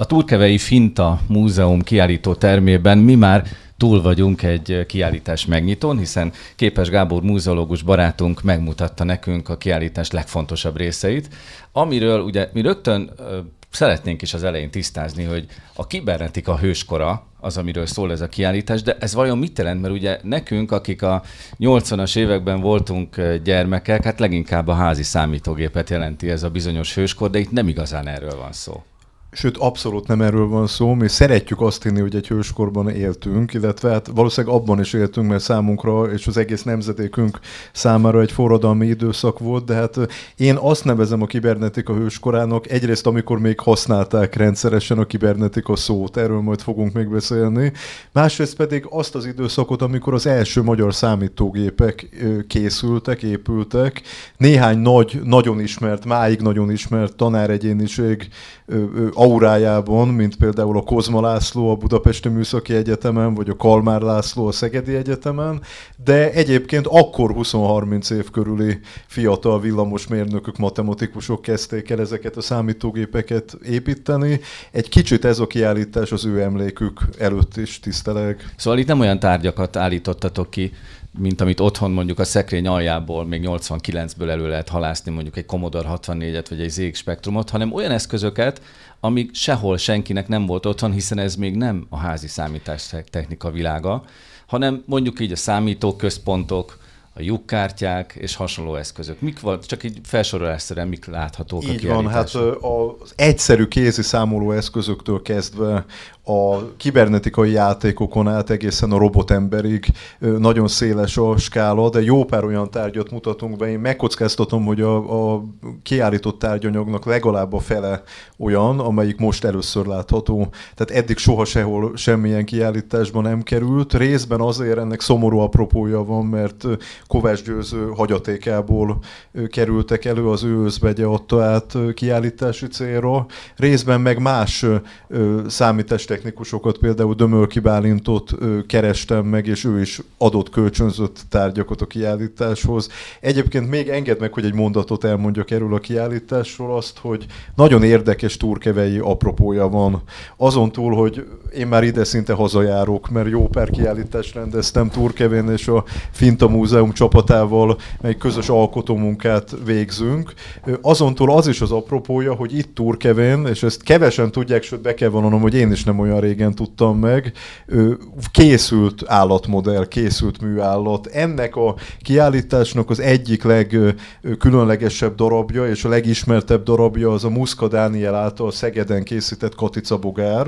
A Turkevei Finta Múzeum kiállító termében mi már túl vagyunk egy kiállítás megnyitón, hiszen Képes Gábor múzeológus barátunk megmutatta nekünk a kiállítás legfontosabb részeit, amiről ugye mi rögtön szeretnénk is az elején tisztázni, hogy a kibernetika hőskora az, amiről szól ez a kiállítás, de ez vajon mit jelent? Mert ugye nekünk, akik a 80-as években voltunk gyermekek, hát leginkább a házi számítógépet jelenti ez a bizonyos hőskor, de itt nem igazán erről van szó. Sőt, abszolút nem erről van szó. Mi szeretjük azt hinni, hogy egy hőskorban éltünk, illetve hát valószínűleg abban is éltünk, mert számunkra és az egész nemzetékünk számára egy forradalmi időszak volt, de hát én azt nevezem a kibernetika hőskorának, egyrészt amikor még használták rendszeresen a kibernetika szót, erről majd fogunk még beszélni, másrészt pedig azt az időszakot, amikor az első magyar számítógépek készültek, épültek, néhány nagy, nagyon ismert, máig nagyon ismert tanáregyéniség aurájában, mint például a Kozma László a Budapesti Műszaki Egyetemen, vagy a Kalmár László a Szegedi Egyetemen, de egyébként akkor 20-30 év körüli fiatal villamosmérnökök, matematikusok kezdték el ezeket a számítógépeket építeni. Egy kicsit ez a kiállítás az ő emlékük előtt is tiszteleg. Szóval itt nem olyan tárgyakat állítottatok ki, mint amit otthon mondjuk a szekrény aljából még 89-ből elő lehet halászni mondjuk egy Commodore 64-et vagy egy ZX Spectrumot, hanem olyan eszközöket, amik sehol senkinek nem volt otthon, hiszen ez még nem a házi számítástechnika világa, hanem mondjuk így a számítóközpontok, a lyukkártyák és hasonló eszközök. Mik volt, csak így felsorolásszerűen mik láthatók így a van, hát az egyszerű kézi számoló eszközöktől kezdve a kibernetikai játékokon át egészen a robotemberig nagyon széles a skála, de jó pár olyan tárgyat mutatunk be. Én megkockáztatom, hogy a, a kiállított tárgyanyagnak legalább a fele olyan, amelyik most először látható. Tehát eddig soha sehol semmilyen kiállításban nem került. Részben azért ennek szomorú apropója van, mert Kovács Győző hagyatékából kerültek elő, az ő özvegye adta át kiállítási célra. Részben meg más számítástechnikai technikusokat, például Dömölki Bálintot kerestem meg, és ő is adott kölcsönzött tárgyakat a kiállításhoz. Egyébként még engedd meg, hogy egy mondatot elmondjak erről a kiállításról, azt, hogy nagyon érdekes turkevei apropója van. Azon túl, hogy én már ide szinte hazajárok, mert jó pár kiállítást rendeztem Turkevén és a Finta Múzeum csapatával, mely közös alkotómunkát végzünk. Azon túl az is az apropója, hogy itt Turkevén, és ezt kevesen tudják, sőt be kell vonanom, hogy én is nem olyan régen tudtam meg, készült állatmodell, készült műállat. Ennek a kiállításnak az egyik legkülönlegesebb darabja, és a legismertebb darabja az a Muszka Dániel által Szegeden készített katicabogár,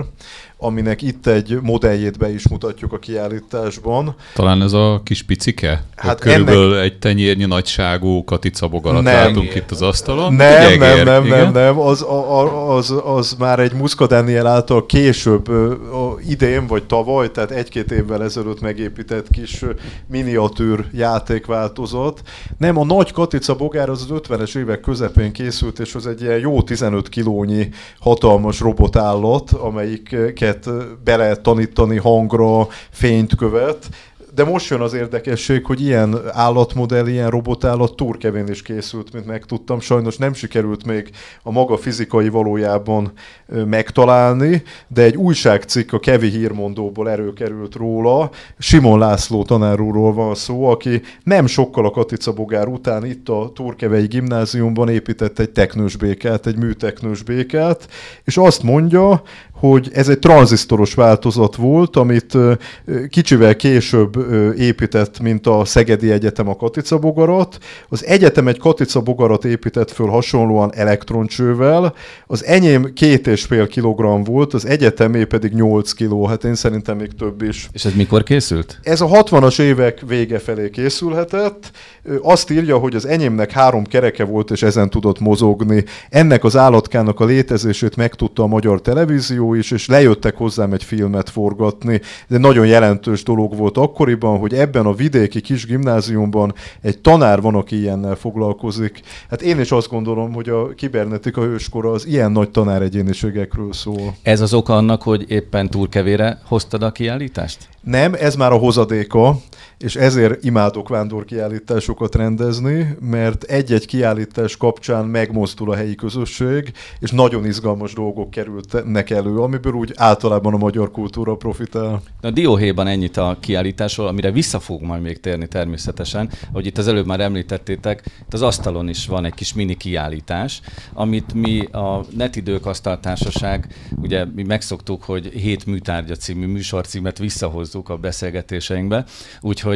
aminek itt egy modelljét be is mutatjuk a kiállításban. Talán ez a kis picike? Hát körülbelül ennek... egy tenyérnyi nagyságú katicabogarat nem, látunk itt az asztalon. Nem, nem, nem, nem, nem, az, az, az már egy Muszka Daniel által később, idén vagy tavaly, tehát egy-két évvel ezelőtt megépített kis miniatűr játékváltozat. Nem, a nagy katica bogár az az 50-es évek közepén készült, és az egy ilyen jó 15 kilónyi hatalmas robotállat, amelyiket be lehet tanítani hangra, fényt követ, de most jön az érdekesség, hogy ilyen állatmodell, ilyen robotállat turkevén is készült, mint megtudtam. Sajnos nem sikerült még a maga fizikai valójában megtalálni, de egy újságcikk a Kevi hírmondóból erőkerült róla. Simon László tanárúról van szó, aki nem sokkal a Katica Bogár után itt a Turkevei gimnáziumban épített egy teknős békát, egy műteknős békát, és azt mondja, hogy ez egy tranzisztoros változat volt, amit kicsivel később épített, mint a Szegedi Egyetem a Katica bogarat. Az egyetem egy Katica bogarat épített föl hasonlóan elektroncsővel. Az enyém két és fél kilogramm volt, az egyetemé pedig 8 kiló, hát én szerintem még több is. És ez mikor készült? Ez a 60-as évek vége felé készülhetett. Azt írja, hogy az enyémnek három kereke volt, és ezen tudott mozogni. Ennek az állatkának a létezését megtudta a magyar televízió, is, és lejöttek hozzám egy filmet forgatni. Ez egy nagyon jelentős dolog volt akkoriban, hogy ebben a vidéki kis gimnáziumban egy tanár van, aki ilyennel foglalkozik. Hát én is azt gondolom, hogy a kibernetika hőskora az ilyen nagy tanár egyéniségekről szól. Ez az oka annak, hogy éppen túl kevére hoztad a kiállítást? Nem, ez már a hozadéka és ezért imádok vándorkiállításokat rendezni, mert egy-egy kiállítás kapcsán megmozdul a helyi közösség, és nagyon izgalmas dolgok kerülnek elő. amiből úgy általában a magyar kultúra profitál. A dióhéjban ennyit a kiállításról, amire vissza fog majd még térni természetesen. Ahogy itt az előbb már említettétek, itt az asztalon is van egy kis mini kiállítás, amit mi a Netidők Asztaltársaság, ugye mi megszoktuk, hogy hét műtárgya című műsorcímet visszahozzuk a beszélgetéseinkbe, úgyhogy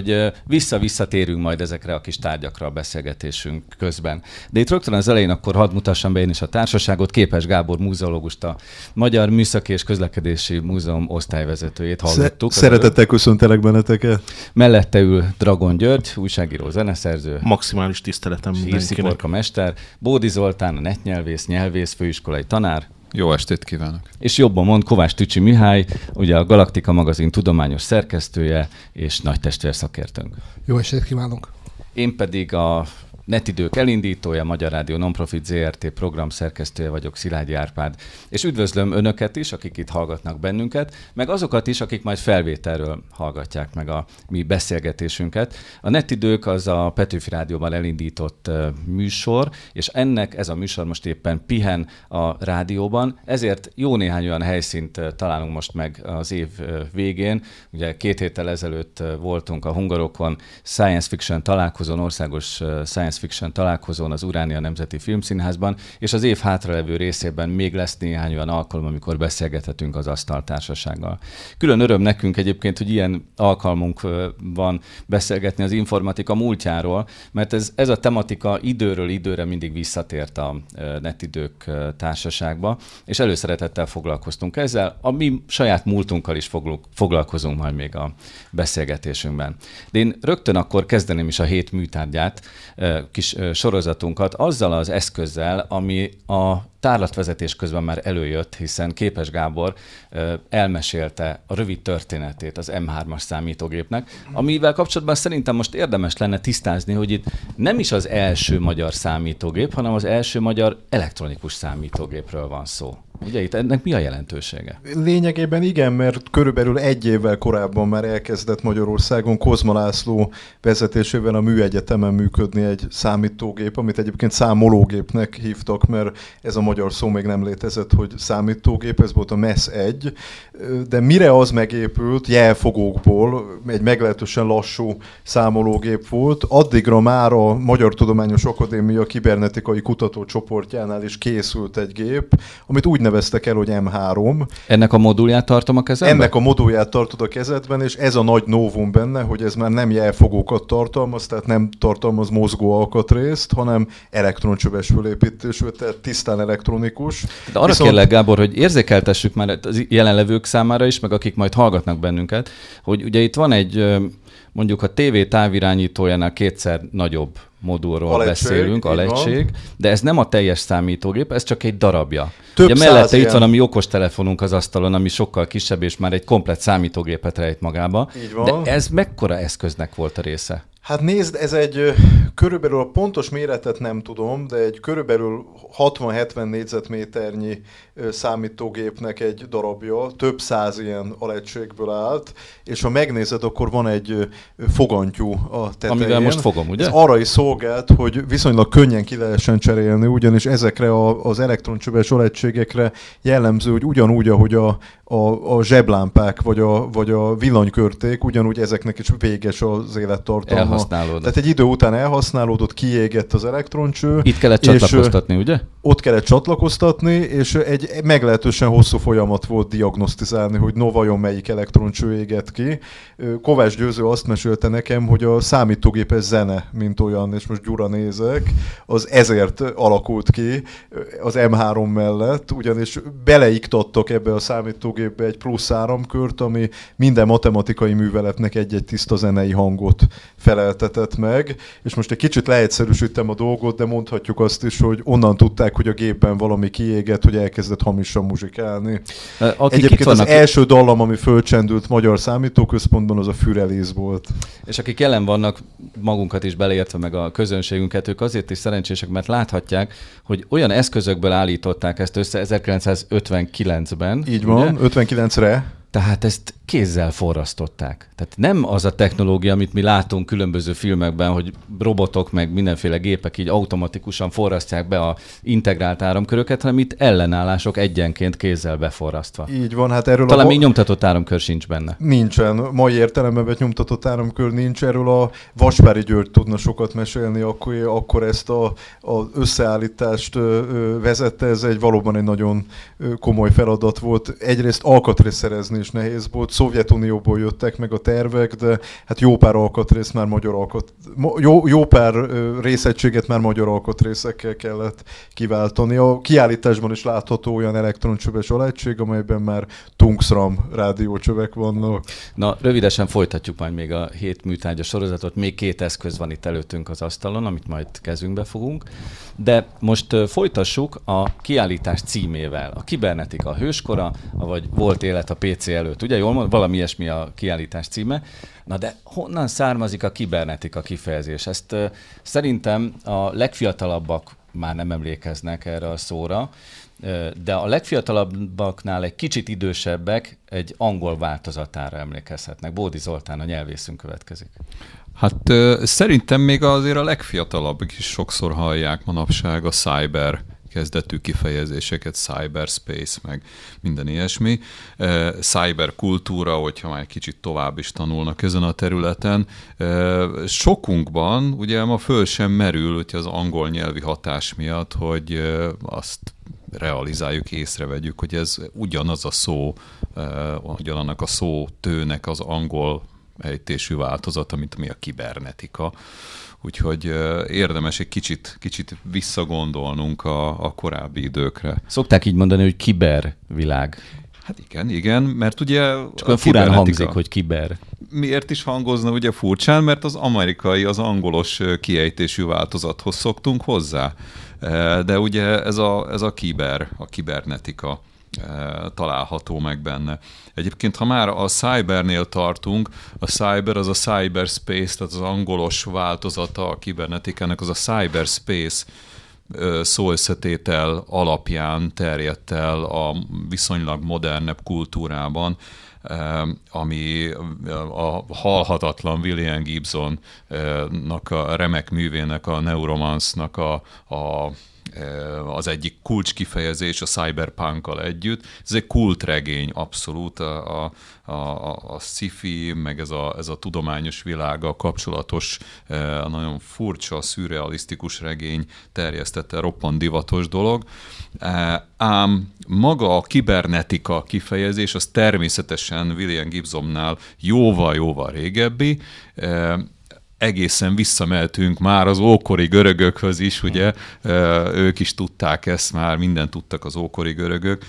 vissza-visszatérünk majd ezekre a kis tárgyakra a beszélgetésünk közben. De itt rögtön az elején akkor hadd mutassam be én is a társaságot, Képes Gábor múzeológust, a Magyar Műszaki és Közlekedési Múzeum osztályvezetőjét hallottuk. Szeretettel köszöntelek benneteket. Mellette ül Dragon György, újságíró, zeneszerző. Maximális tiszteletem mindenkinek. mester, Bódi Zoltán, a netnyelvész, nyelvész, főiskolai tanár, jó estét kívánok! És jobban mond Kovács Tücsi Mihály, ugye a Galaktika magazin tudományos szerkesztője és nagy testvér szakértőnk. Jó estét kívánok! Én pedig a Netidők elindítója, Magyar Rádió Nonprofit ZRT program szerkesztője vagyok, Szilágyi Árpád. És üdvözlöm Önöket is, akik itt hallgatnak bennünket, meg azokat is, akik majd felvételről hallgatják meg a mi beszélgetésünket. A Netidők az a Petőfi Rádióban elindított műsor, és ennek ez a műsor most éppen pihen a rádióban, ezért jó néhány olyan helyszínt találunk most meg az év végén. Ugye két héttel ezelőtt voltunk a Hungarokon Science Fiction találkozón, országos Science science fiction találkozón az Uránia Nemzeti Filmszínházban, és az év hátralevő részében még lesz néhány olyan alkalom, amikor beszélgethetünk az asztaltársasággal. Külön öröm nekünk egyébként, hogy ilyen alkalmunk van beszélgetni az informatika múltjáról, mert ez, ez a tematika időről időre mindig visszatért a netidők társaságba, és előszeretettel foglalkoztunk ezzel. A mi saját múltunkkal is foglalkozunk majd még a beszélgetésünkben. De én rögtön akkor kezdeném is a hét műtárgyát, kis sorozatunkat azzal az eszközzel, ami a tárlatvezetés közben már előjött, hiszen Képes Gábor elmesélte a rövid történetét az M3-as számítógépnek, amivel kapcsolatban szerintem most érdemes lenne tisztázni, hogy itt nem is az első magyar számítógép, hanem az első magyar elektronikus számítógépről van szó. Ugye itt ennek mi a jelentősége? Lényegében igen, mert körülbelül egy évvel korábban már elkezdett Magyarországon Kozma László vezetésével a Műegyetemen működni egy számítógép, amit egyébként számológépnek hívtak, mert ez a magyar szó még nem létezett, hogy számítógép, ez volt a MES 1, de mire az megépült, jelfogókból, egy meglehetősen lassú számológép volt, addigra már a Magyar Tudományos Akadémia kibernetikai kutatócsoportjánál is készült egy gép, amit úgy neveztek el, hogy M3. Ennek a modulját tartom a kezemben? Ennek a modulját tartod a kezedben, és ez a nagy novum benne, hogy ez már nem jelfogókat tartalmaz, tehát nem tartalmaz mozgó alkatrészt, hanem elektroncsöves fölépítésű, tehát tisztán elektronikus. De arra Viszont... kérlek, Gábor, hogy érzékeltessük már az jelenlevők számára is, meg akik majd hallgatnak bennünket, hogy ugye itt van egy mondjuk a TV távirányítójánál kétszer nagyobb modulról alegység, beszélünk, alegység, de ez nem a teljes számítógép, ez csak egy darabja. Több Ugye mellette itt van a mi okostelefonunk az asztalon, ami sokkal kisebb, és már egy komplet számítógépet rejt magába. De ez mekkora eszköznek volt a része? Hát nézd, ez egy körülbelül a pontos méretet nem tudom, de egy körülbelül 60-70 négyzetméternyi számítógépnek egy darabja, több száz ilyen alegységből állt, és ha megnézed, akkor van egy fogantyú a tetején. Amivel most fogom, ugye? Ez arra is szolgált, hogy viszonylag könnyen ki lehessen cserélni, ugyanis ezekre a, az elektroncsöves alegységekre jellemző, hogy ugyanúgy, ahogy a, a, a zseblámpák vagy a, vagy a villanykörték, ugyanúgy ezeknek is véges az élettartalma. Elhasználódott. Tehát egy idő után elhasználódott, kiégett az elektroncső. Itt kellett csatlakoztatni, ugye? Ott kellett csatlakoztatni, és egy meglehetősen hosszú folyamat volt diagnosztizálni, hogy no vajon melyik elektroncső éget ki. Kovács Győző azt mesélte nekem, hogy a számítógépes zene, mint olyan, és most Gyura nézek, az ezért alakult ki az M3 mellett, ugyanis beleiktattak ebbe a számítógépbe egy plusz áramkört, ami minden matematikai műveletnek egy-egy tiszta zenei hangot feleltetett meg, és most egy kicsit leegyszerűsítem a dolgot, de mondhatjuk azt is, hogy onnan tudták, hogy a gépben valami kiégett, hogy elkezdett hamisan muzsikálni. Akik Egyébként vannak... az első dallam, ami fölcsendült magyar számítóközpontban, az a Fürelész volt. És akik jelen vannak, magunkat is beleértve meg a közönségünket, ők azért is szerencsések, mert láthatják, hogy olyan eszközökből állították ezt össze 1959-ben. Így van, ugye? 59-re Tehát ezt kézzel forrasztották. Tehát nem az a technológia, amit mi látunk különböző filmekben, hogy robotok meg mindenféle gépek így automatikusan forrasztják be a integrált áramköröket, hanem itt ellenállások egyenként kézzel beforrasztva. Így van, hát erről Talán a... még nyomtatott áramkör sincs benne. Nincsen. Mai értelemben vett nyomtatott áramkör nincs. Erről a Vasvári György tudna sokat mesélni, akkor, akkor ezt a, a összeállítást vezette. Ez egy valóban egy nagyon komoly feladat volt. Egyrészt alkatrész szerezni is nehéz volt. Szovjetunióból jöttek meg a tervek, de hát jó pár alkatrész már magyar alkat, jó, jó pár részegységet már magyar alkatrészekkel kellett kiváltani. A kiállításban is látható olyan elektroncsöves alegység, amelyben már tungsram rádiócsövek vannak. Na, rövidesen folytatjuk majd még a hét műtárgya sorozatot. Még két eszköz van itt előttünk az asztalon, amit majd kezünkbe fogunk. De most folytassuk a kiállítás címével. A kibernetika hőskora, vagy volt élet a PC előtt. Ugye jól mond, valami ilyesmi a kiállítás címe. Na de honnan származik a kibernetika kifejezés? Ezt szerintem a legfiatalabbak már nem emlékeznek erre a szóra, de a legfiatalabbaknál egy kicsit idősebbek egy angol változatára emlékezhetnek. Bódi Zoltán, a nyelvészünk következik. Hát szerintem még azért a legfiatalabbak is sokszor hallják manapság a cyber kezdetű kifejezéseket, cyberspace, meg minden ilyesmi. Cyberkultúra, hogyha már egy kicsit tovább is tanulnak ezen a területen. Sokunkban ugye ma föl sem merül, hogy az angol nyelvi hatás miatt, hogy azt realizáljuk, észrevegyük, hogy ez ugyanaz a szó, ugyanannak a szó tőnek az angol ejtésű változata, mint ami a kibernetika. Úgyhogy érdemes egy kicsit, kicsit visszagondolnunk a, a korábbi időkre. Szokták így mondani, hogy kibervilág. Hát igen, igen, mert ugye... Csak a furán hangzik, hogy kiber. Miért is hangozna ugye furcsán? Mert az amerikai, az angolos kiejtésű változathoz szoktunk hozzá. De ugye ez a, ez a kiber, a kibernetika található meg benne. Egyébként, ha már a cybernél tartunk, a cyber az a cyberspace, tehát az angolos változata a kibernetikának, az a cyberspace szóösszetétel alapján terjedt el a viszonylag modernebb kultúrában, ami a halhatatlan William Gibsonnak a remek művének, a Neuromance-nak a, a az egyik kulcskifejezés a cyberpunkkal együtt. Ez egy kultregény abszolút, a, a, a, a sci-fi, meg ez a, ez a tudományos világa kapcsolatos, a nagyon furcsa, szürrealisztikus regény terjesztette, roppant divatos dolog. Ám maga a kibernetika kifejezés, az természetesen William Gibsonnál jóval-jóval régebbi, egészen visszameltünk már az ókori görögökhöz is, ugye, ők is tudták ezt már, mindent tudtak az ókori görögök,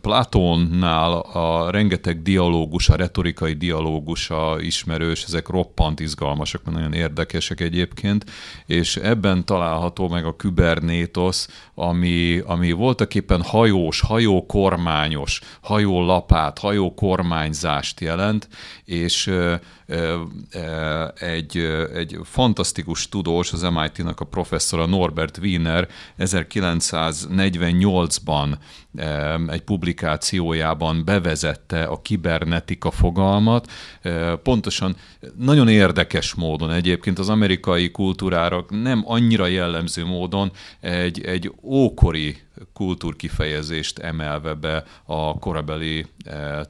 Platónnál a rengeteg dialógus, a retorikai dialógusa ismerős, ezek roppant izgalmasak, nagyon érdekesek egyébként, és ebben található meg a Kubernétos, ami, ami voltaképpen hajós, hajókormányos, hajólapát, hajókormányzást jelent, és egy, egy fantasztikus tudós, az MIT-nak a professzora Norbert Wiener 1948-ban egy publikációjában bevezette a kibernetika fogalmat, pontosan nagyon érdekes módon egyébként az amerikai kultúrára nem annyira jellemző módon egy, egy ókori kultúrkifejezést emelve be a korabeli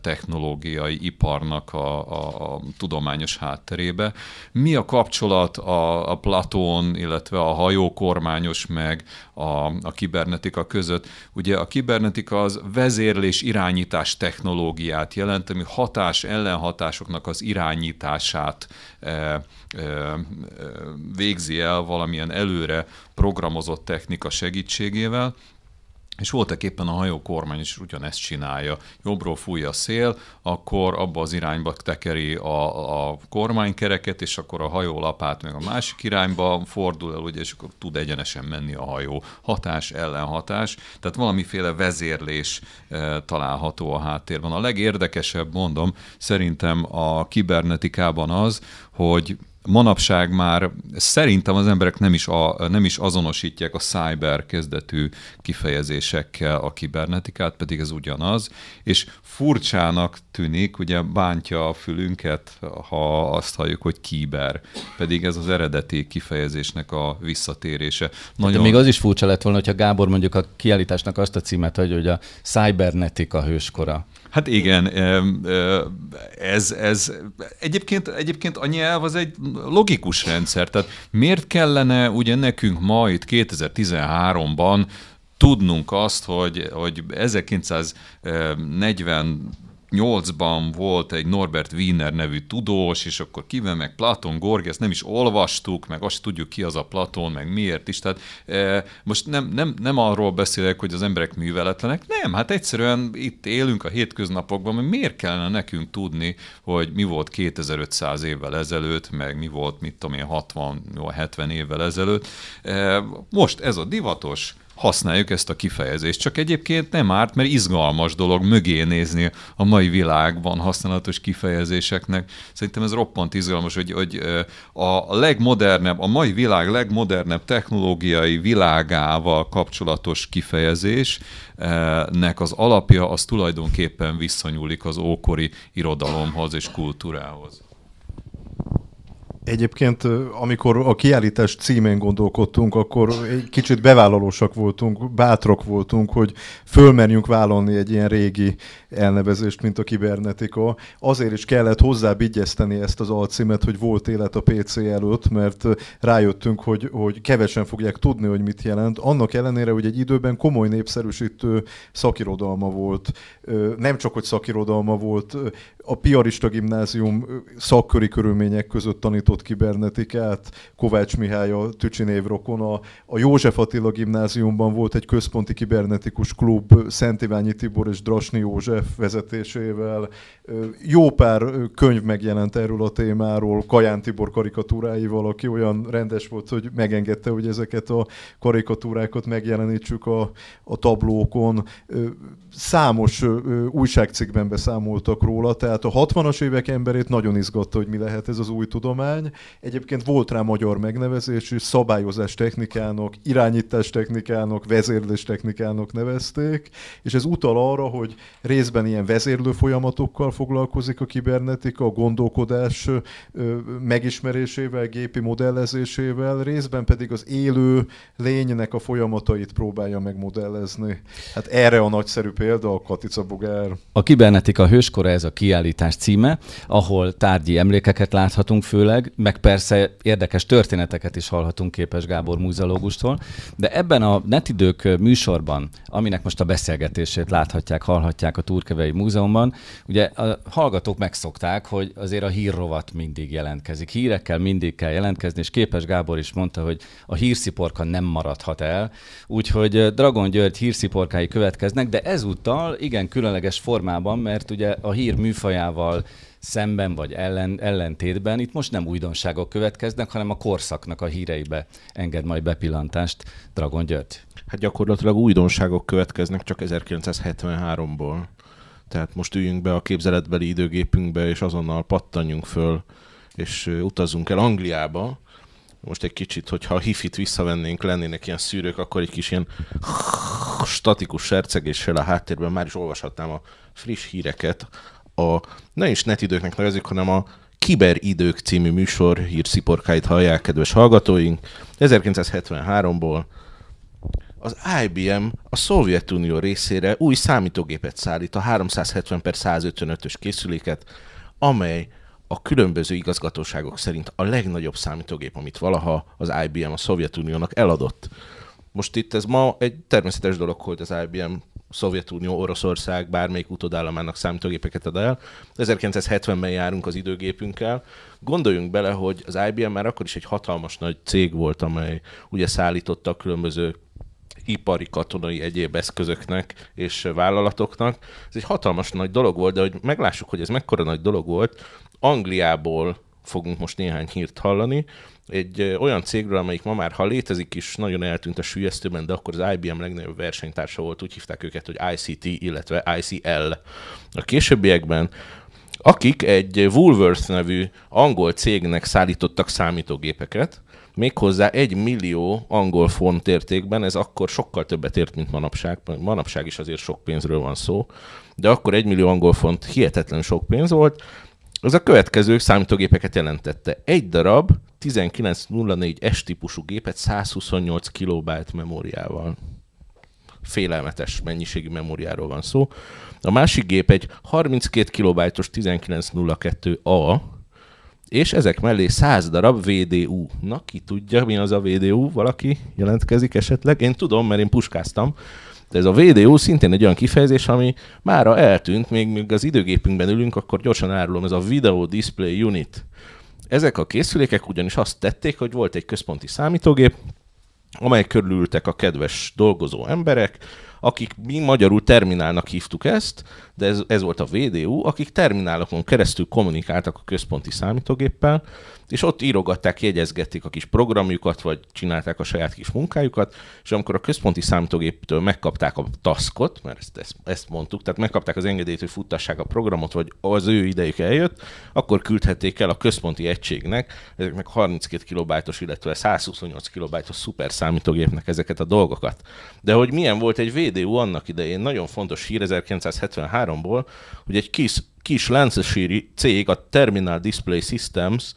technológiai iparnak a, a, a tudományos hátterébe. Mi a kapcsolat a, a Platón, illetve a hajókormányos meg a, a kibernetika között? Ugye a kibernetika az vezérlés irányítás technológiát jelent, ami hatás ellenhatásoknak az irányítását e, e, végzi el valamilyen előre programozott technika segítségével, és voltak éppen a hajó kormány is ugyanezt csinálja. Jobbról fúj a szél, akkor abba az irányba tekeri a, a kormánykereket, és akkor a hajó lapát meg a másik irányba fordul el, ugye, és akkor tud egyenesen menni a hajó. Hatás, ellenhatás, tehát valamiféle vezérlés e, található a háttérben. A legérdekesebb, mondom, szerintem a kibernetikában az, hogy manapság már szerintem az emberek nem is, a, nem is azonosítják a cyber kezdetű kifejezésekkel a kibernetikát, pedig ez ugyanaz, és furcsának tűnik, ugye bántja a fülünket, ha azt halljuk, hogy kiber, pedig ez az eredeti kifejezésnek a visszatérése. Nagyon... De még az is furcsa lett volna, hogyha Gábor mondjuk a kiállításnak azt a címet adja, hogy a cybernetika hőskora. Hát igen, ez, ez egyébként, egyébként a nyelv az egy logikus rendszer, tehát miért kellene ugye nekünk majd 2013-ban tudnunk azt, hogy, hogy 1940 2008-ban volt egy Norbert Wiener nevű tudós, és akkor kivel meg Platon, Gorgi, ezt nem is olvastuk, meg azt tudjuk ki az a Platon, meg miért is. Tehát e, most nem, nem, nem arról beszélek, hogy az emberek műveletlenek, nem, hát egyszerűen itt élünk a hétköznapokban, mert miért kellene nekünk tudni, hogy mi volt 2500 évvel ezelőtt, meg mi volt, mit tudom én, 60-70 évvel ezelőtt. E, most ez a divatos, használjuk ezt a kifejezést. Csak egyébként nem árt, mert izgalmas dolog mögé nézni a mai világban használatos kifejezéseknek. Szerintem ez roppant izgalmas, hogy, hogy a legmodernebb, a mai világ legmodernebb technológiai világával kapcsolatos kifejezésnek az alapja az tulajdonképpen visszanyúlik az ókori irodalomhoz és kultúrához. Egyébként, amikor a kiállítás címén gondolkodtunk, akkor egy kicsit bevállalósak voltunk, bátrak voltunk, hogy fölmerjünk vállalni egy ilyen régi elnevezést, mint a kibernetika. Azért is kellett hozzá ezt az alcímet, hogy volt élet a PC előtt, mert rájöttünk, hogy, hogy kevesen fogják tudni, hogy mit jelent. Annak ellenére, hogy egy időben komoly népszerűsítő szakirodalma volt. Nem csak, hogy szakirodalma volt, a Piarista Gimnázium szakköri körülmények között tanított kibernetikát, Kovács Mihály a Tücsi névrokona, a József Attila Gimnáziumban volt egy központi kibernetikus klub Szent Iványi Tibor és Drasni József vezetésével. Jó pár könyv megjelent erről a témáról, Kaján Tibor karikatúráival, aki olyan rendes volt, hogy megengedte, hogy ezeket a karikatúrákat megjelenítsük a, a tablókon. Számos újságcikkben beszámoltak róla, tehát tehát a 60-as évek emberét nagyon izgatta, hogy mi lehet ez az új tudomány. Egyébként volt rá magyar megnevezés is, szabályozás technikának, irányítás technikának, vezérlés technikának nevezték, és ez utal arra, hogy részben ilyen vezérlő folyamatokkal foglalkozik a kibernetika, a gondolkodás megismerésével, gépi modellezésével, részben pedig az élő lénynek a folyamatait próbálja megmodellezni. Hát erre a nagyszerű példa a Katica Bogár. A kibernetika hőskora ez a kiállítás kiállítás címe, ahol tárgyi emlékeket láthatunk főleg, meg persze érdekes történeteket is hallhatunk Képes Gábor múzeológustól, de ebben a Netidők műsorban, aminek most a beszélgetését láthatják, hallhatják a Turkevei Múzeumban, ugye a hallgatók megszokták, hogy azért a hírrovat mindig jelentkezik. Hírekkel mindig kell jelentkezni, és Képes Gábor is mondta, hogy a hírsziporka nem maradhat el, úgyhogy Dragon György hírsziporkái következnek, de ezúttal igen különleges formában, mert ugye a hír műfaj műfajával szemben vagy ellen, ellentétben itt most nem újdonságok következnek, hanem a korszaknak a híreibe enged majd bepillantást Dragon György. Hát gyakorlatilag újdonságok következnek csak 1973-ból. Tehát most üljünk be a képzeletbeli időgépünkbe, és azonnal pattanjunk föl, és utazunk el Angliába. Most egy kicsit, hogyha a hifit visszavennénk, lennének ilyen szűrők, akkor egy kis ilyen statikus sercegéssel a háttérben már is olvashatnám a friss híreket, a ne is netidőknek nevezik, hanem a Kiberidők című műsor hírsziporkáit hallják, kedves hallgatóink. 1973-ból az IBM a Szovjetunió részére új számítógépet szállít, a 370 per 155-ös készüléket, amely a különböző igazgatóságok szerint a legnagyobb számítógép, amit valaha az IBM a Szovjetuniónak eladott. Most itt ez ma egy természetes dolog, hogy az IBM Szovjetunió, Oroszország bármelyik utodállamának számítógépeket ad el. 1970-ben járunk az időgépünkkel. Gondoljunk bele, hogy az IBM már akkor is egy hatalmas nagy cég volt, amely ugye szállította a különböző ipari, katonai, egyéb eszközöknek és vállalatoknak. Ez egy hatalmas nagy dolog volt, de hogy meglássuk, hogy ez mekkora nagy dolog volt, Angliából fogunk most néhány hírt hallani, egy olyan cégről, amelyik ma már, ha létezik is, nagyon eltűnt a sülyeztőben, de akkor az IBM legnagyobb versenytársa volt, úgy hívták őket, hogy ICT, illetve ICL. A későbbiekben akik egy Woolworth nevű angol cégnek szállítottak számítógépeket, méghozzá egy millió angol font értékben, ez akkor sokkal többet ért, mint manapság. Manapság is azért sok pénzről van szó, de akkor egy millió angol font hihetetlen sok pénz volt. Az a következő számítógépeket jelentette. Egy darab 1904 S típusú gépet 128 kilobájt memóriával. Félelmetes mennyiségű memóriáról van szó. A másik gép egy 32 kilobájtos 1902A, és ezek mellé 100 darab VDU. Na, ki tudja, mi az a VDU? Valaki jelentkezik esetleg? Én tudom, mert én puskáztam. De ez a VDU szintén egy olyan kifejezés, ami mára eltűnt, még, még az időgépünkben ülünk, akkor gyorsan árulom, ez a Video Display Unit. Ezek a készülékek ugyanis azt tették, hogy volt egy központi számítógép, amely körülültek a kedves dolgozó emberek, akik mi magyarul terminálnak hívtuk ezt, de ez, ez volt a VDU, akik terminálokon keresztül kommunikáltak a központi számítógéppel, és ott írogatták, jegyezgették a kis programjukat, vagy csinálták a saját kis munkájukat, és amikor a központi számítógéptől megkapták a taskot, mert ezt, ezt, ezt mondtuk, tehát megkapták az engedélyt, hogy futtassák a programot, vagy az ő idejük eljött, akkor küldhették el a központi egységnek, ezeknek 32 kilobájtos, illetve 128 kilobájtos szuper számítógépnek ezeket a dolgokat. De hogy milyen volt egy VDU annak idején, nagyon fontos hír 1973-ból, hogy egy kis, kis Lancashire cég, a Terminal Display Systems,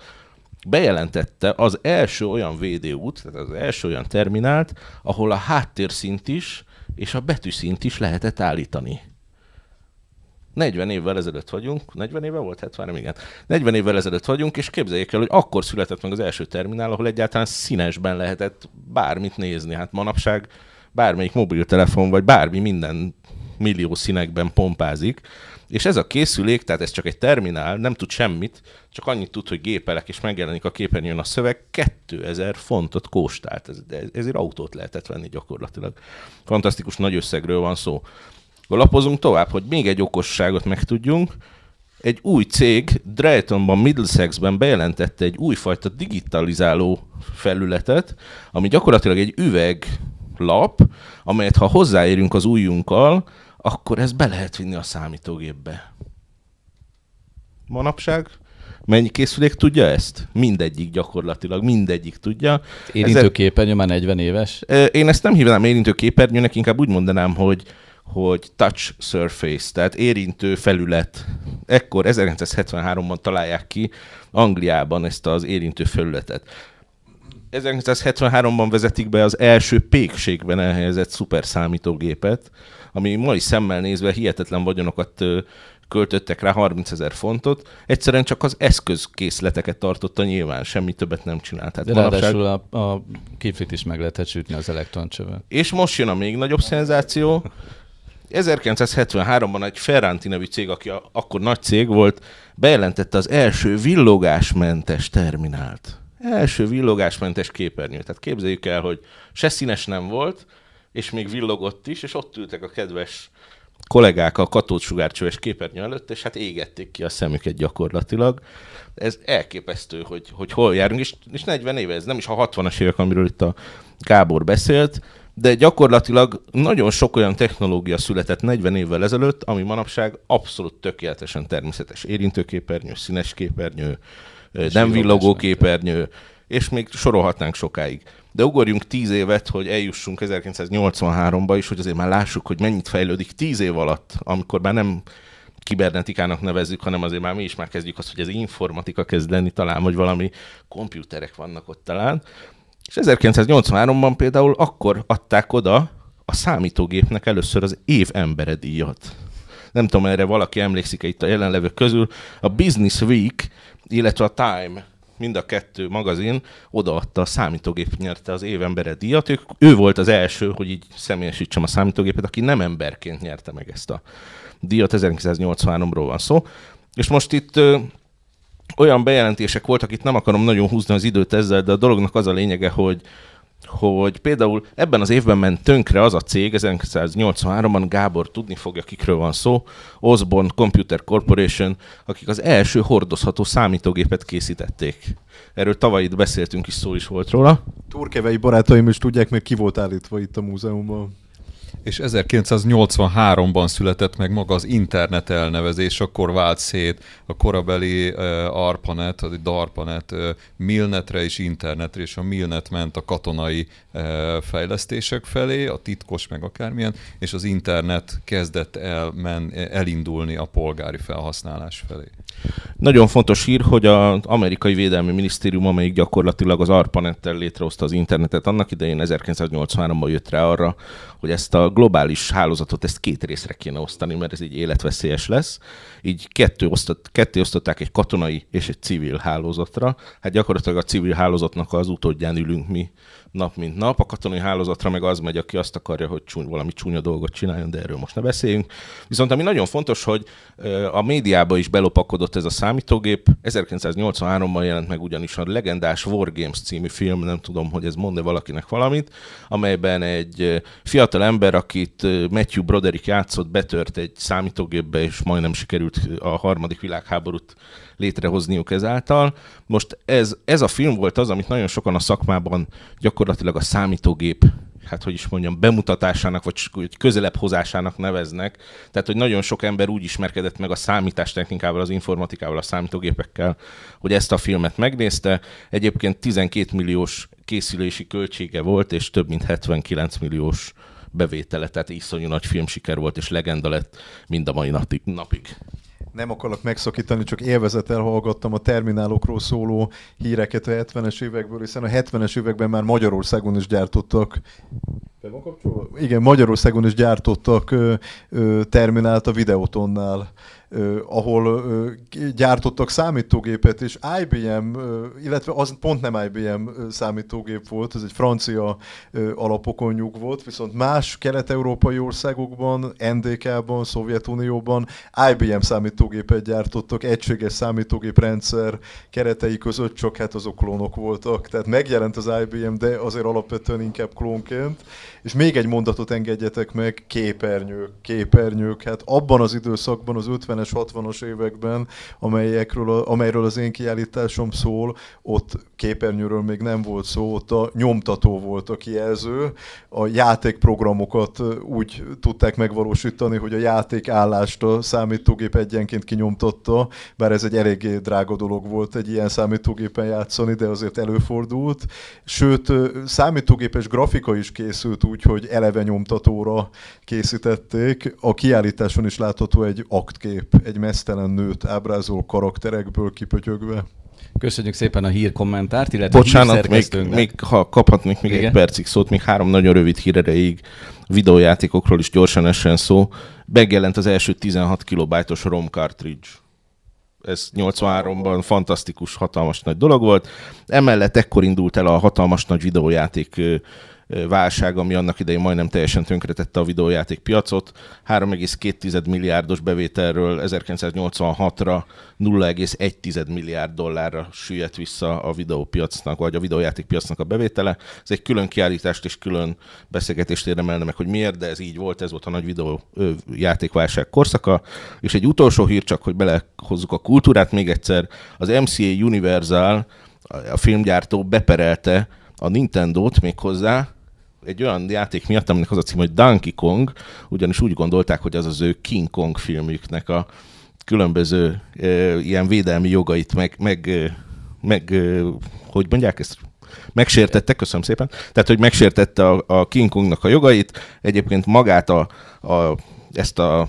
bejelentette az első olyan VDU-t, tehát az első olyan terminált, ahol a háttérszint is és a betűszint is lehetett állítani. 40 évvel ezelőtt vagyunk, 40 éve volt? 70, igen. 40 évvel ezelőtt vagyunk, és képzeljék el, hogy akkor született meg az első terminál, ahol egyáltalán színesben lehetett bármit nézni. Hát manapság bármelyik mobiltelefon, vagy bármi minden millió színekben pompázik. És ez a készülék, tehát ez csak egy terminál, nem tud semmit, csak annyit tud, hogy gépelek, és megjelenik a képernyőn a szöveg, 2000 fontot kóstált. Ez, ezért autót lehetett venni gyakorlatilag. Fantasztikus nagy összegről van szó. Lapozunk tovább, hogy még egy okosságot megtudjunk. Egy új cég Draytonban, Middlesexben bejelentette egy újfajta digitalizáló felületet, ami gyakorlatilag egy üveglap, amelyet ha hozzáérünk az ujjunkkal, akkor ezt be lehet vinni a számítógépbe. Manapság Mennyi készülék tudja ezt? Mindegyik gyakorlatilag, mindegyik tudja. Érintőképernyő már 40 éves? Én ezt nem hívnám érintőképernyőnek, inkább úgy mondanám, hogy hogy touch surface, tehát érintő felület. Ekkor 1973-ban találják ki Angliában ezt az érintő felületet. 1973-ban vezetik be az első pékségben elhelyezett szuperszámítógépet, ami mai szemmel nézve hihetetlen vagyonokat költöttek rá 30 ezer fontot, egyszerűen csak az eszközkészleteket tartotta nyilván, semmi többet nem csinált. Tehát De manapság... ráadásul a, a kiflit is meg lehetett sütni az elektroncsövel. És most jön a még nagyobb szenzáció. 1973-ban egy Ferranti nevű cég, aki a, akkor nagy cég volt, bejelentette az első villogásmentes terminált. Első villogásmentes képernyő. Tehát képzeljük el, hogy se színes nem volt, és még villogott is, és ott ültek a kedves kollégák a katódsugárcsöves képernyő előtt, és hát égették ki a szemüket gyakorlatilag. Ez elképesztő, hogy, hogy hol járunk, és, és 40 éve, ez nem is a 60-as évek, amiről itt a Gábor beszélt, de gyakorlatilag nagyon sok olyan technológia született 40 évvel ezelőtt, ami manapság abszolút tökéletesen természetes. Érintőképernyő, színes képernyő, nem villogó képernyő, és még sorolhatnánk sokáig. De ugorjunk tíz évet, hogy eljussunk 1983-ba is, hogy azért már lássuk, hogy mennyit fejlődik tíz év alatt, amikor már nem kibernetikának nevezzük, hanem azért már mi is már kezdjük azt, hogy ez informatika kezd lenni talán, vagy valami komputerek vannak ott talán. És 1983-ban például akkor adták oda a számítógépnek először az év embere díjat. Nem tudom, erre valaki emlékszik-e itt a jelenlevők közül. A Business Week, illetve a Time mind a kettő magazin odaadta a számítógép nyerte az évembere díjat. Ő, ő volt az első, hogy így személyesítsem a számítógépet, aki nem emberként nyerte meg ezt a díjat. 1983-ról van szó. És most itt ö, olyan bejelentések voltak, itt nem akarom nagyon húzni az időt ezzel, de a dolognak az a lényege, hogy hogy például ebben az évben ment tönkre az a cég, 1983-ban Gábor tudni fogja, kikről van szó, Osborne Computer Corporation, akik az első hordozható számítógépet készítették. Erről tavaly itt beszéltünk is, szó is volt róla. Turkevei barátaim is tudják, mert ki volt állítva itt a múzeumban. És 1983-ban született meg maga az internet elnevezés, akkor vált szét a korabeli uh, ARPANET, a DARPANET uh, Milnetre és internetre, és a Milnet ment a katonai uh, fejlesztések felé, a titkos meg akármilyen, és az internet kezdett el, men, elindulni a polgári felhasználás felé. Nagyon fontos hír, hogy az amerikai védelmi minisztérium, amelyik gyakorlatilag az ARPANET-tel létrehozta az internetet, annak idején 1983-ban jött rá arra, hogy ezt a globális hálózatot ezt két részre kéne osztani, mert ez így életveszélyes lesz. Így kettő osztott, ketté osztották egy katonai és egy civil hálózatra. Hát gyakorlatilag a civil hálózatnak az utódján ülünk mi nap mint nap. A katonai hálózatra meg az megy, aki azt akarja, hogy csúny, valami csúnya dolgot csináljon, de erről most ne beszéljünk. Viszont ami nagyon fontos, hogy a médiába is belopakodott ez a számítógép. 1983-ban jelent meg ugyanis a legendás War Games című film, nem tudom, hogy ez mond-e valakinek valamit, amelyben egy fiatal ember, akit Matthew Broderick játszott, betört egy számítógépbe, és majdnem sikerült a harmadik világháborút létrehozniuk ezáltal. Most ez, ez a film volt az, amit nagyon sokan a szakmában gyakorlatilag a számítógép hát hogy is mondjam, bemutatásának, vagy közelebb hozásának neveznek. Tehát, hogy nagyon sok ember úgy ismerkedett meg a számítástechnikával, az informatikával, a számítógépekkel, hogy ezt a filmet megnézte. Egyébként 12 milliós készülési költsége volt, és több mint 79 milliós bevétele, tehát iszonyú nagy filmsiker volt, és legenda lett mind a mai napig nem akarok megszakítani, csak élvezettel hallgattam a terminálokról szóló híreket a 70-es évekből, hiszen a 70-es években már Magyarországon is gyártottak. Igen, Magyarországon is gyártottak ö, ö, terminált a Videotonnál ahol gyártottak számítógépet, és IBM, illetve az pont nem IBM számítógép volt, ez egy francia alapokon nyug volt, viszont más kelet-európai országokban, NDK-ban, Szovjetunióban IBM számítógépet gyártottak, egységes számítógéprendszer keretei között, csak hát azok klónok voltak. Tehát megjelent az IBM, de azért alapvetően inkább klónként. És még egy mondatot engedjetek meg, képernyők, képernyők. Hát abban az időszakban, az 50-es, 60-as években, amelyekről, amelyről az én kiállításom szól, ott képernyőről még nem volt szó, ott a nyomtató volt a kijelző. A játékprogramokat úgy tudták megvalósítani, hogy a játékállást a számítógép egyenként kinyomtatta, bár ez egy eléggé drága dolog volt egy ilyen számítógépen játszani, de azért előfordult. Sőt, számítógépes grafika is készült úgy, hogy eleve nyomtatóra készítették. A kiállításon is látható egy aktkép, egy mesztelen nőt ábrázol karakterekből kipötyögve. Köszönjük szépen a hír kommentárt, illetve Bocsánat, még, még, ha kaphatnék még Igen? egy percig szót, még három nagyon rövid hír erejéig videójátékokról is gyorsan essen szó. Megjelent az első 16 kilobájtos ROM cartridge. Ez 83-ban fantasztikus, hatalmas nagy dolog volt. Emellett ekkor indult el a hatalmas nagy videójáték válság, ami annak idején majdnem teljesen tönkretette a videójáték piacot. 3,2 milliárdos bevételről 1986-ra 0,1 milliárd dollárra süllyedt vissza a videópiacnak, vagy a videójáték piacnak a bevétele. Ez egy külön kiállítást és külön beszélgetést érdemelne meg, hogy miért, de ez így volt, ez volt a nagy videójátékválság korszaka. És egy utolsó hír csak, hogy belehozzuk a kultúrát még egyszer. Az MCA Universal, a filmgyártó beperelte a Nintendo-t még hozzá, egy olyan játék miatt, aminek az a cím, hogy Donkey Kong, ugyanis úgy gondolták, hogy az az ő King Kong filmjüknek a különböző e, ilyen védelmi jogait meg, meg, meg e, hogy mondják ezt, megsértette, köszönöm szépen, tehát, hogy megsértette a, a King Kongnak a jogait, egyébként magát a, a, ezt a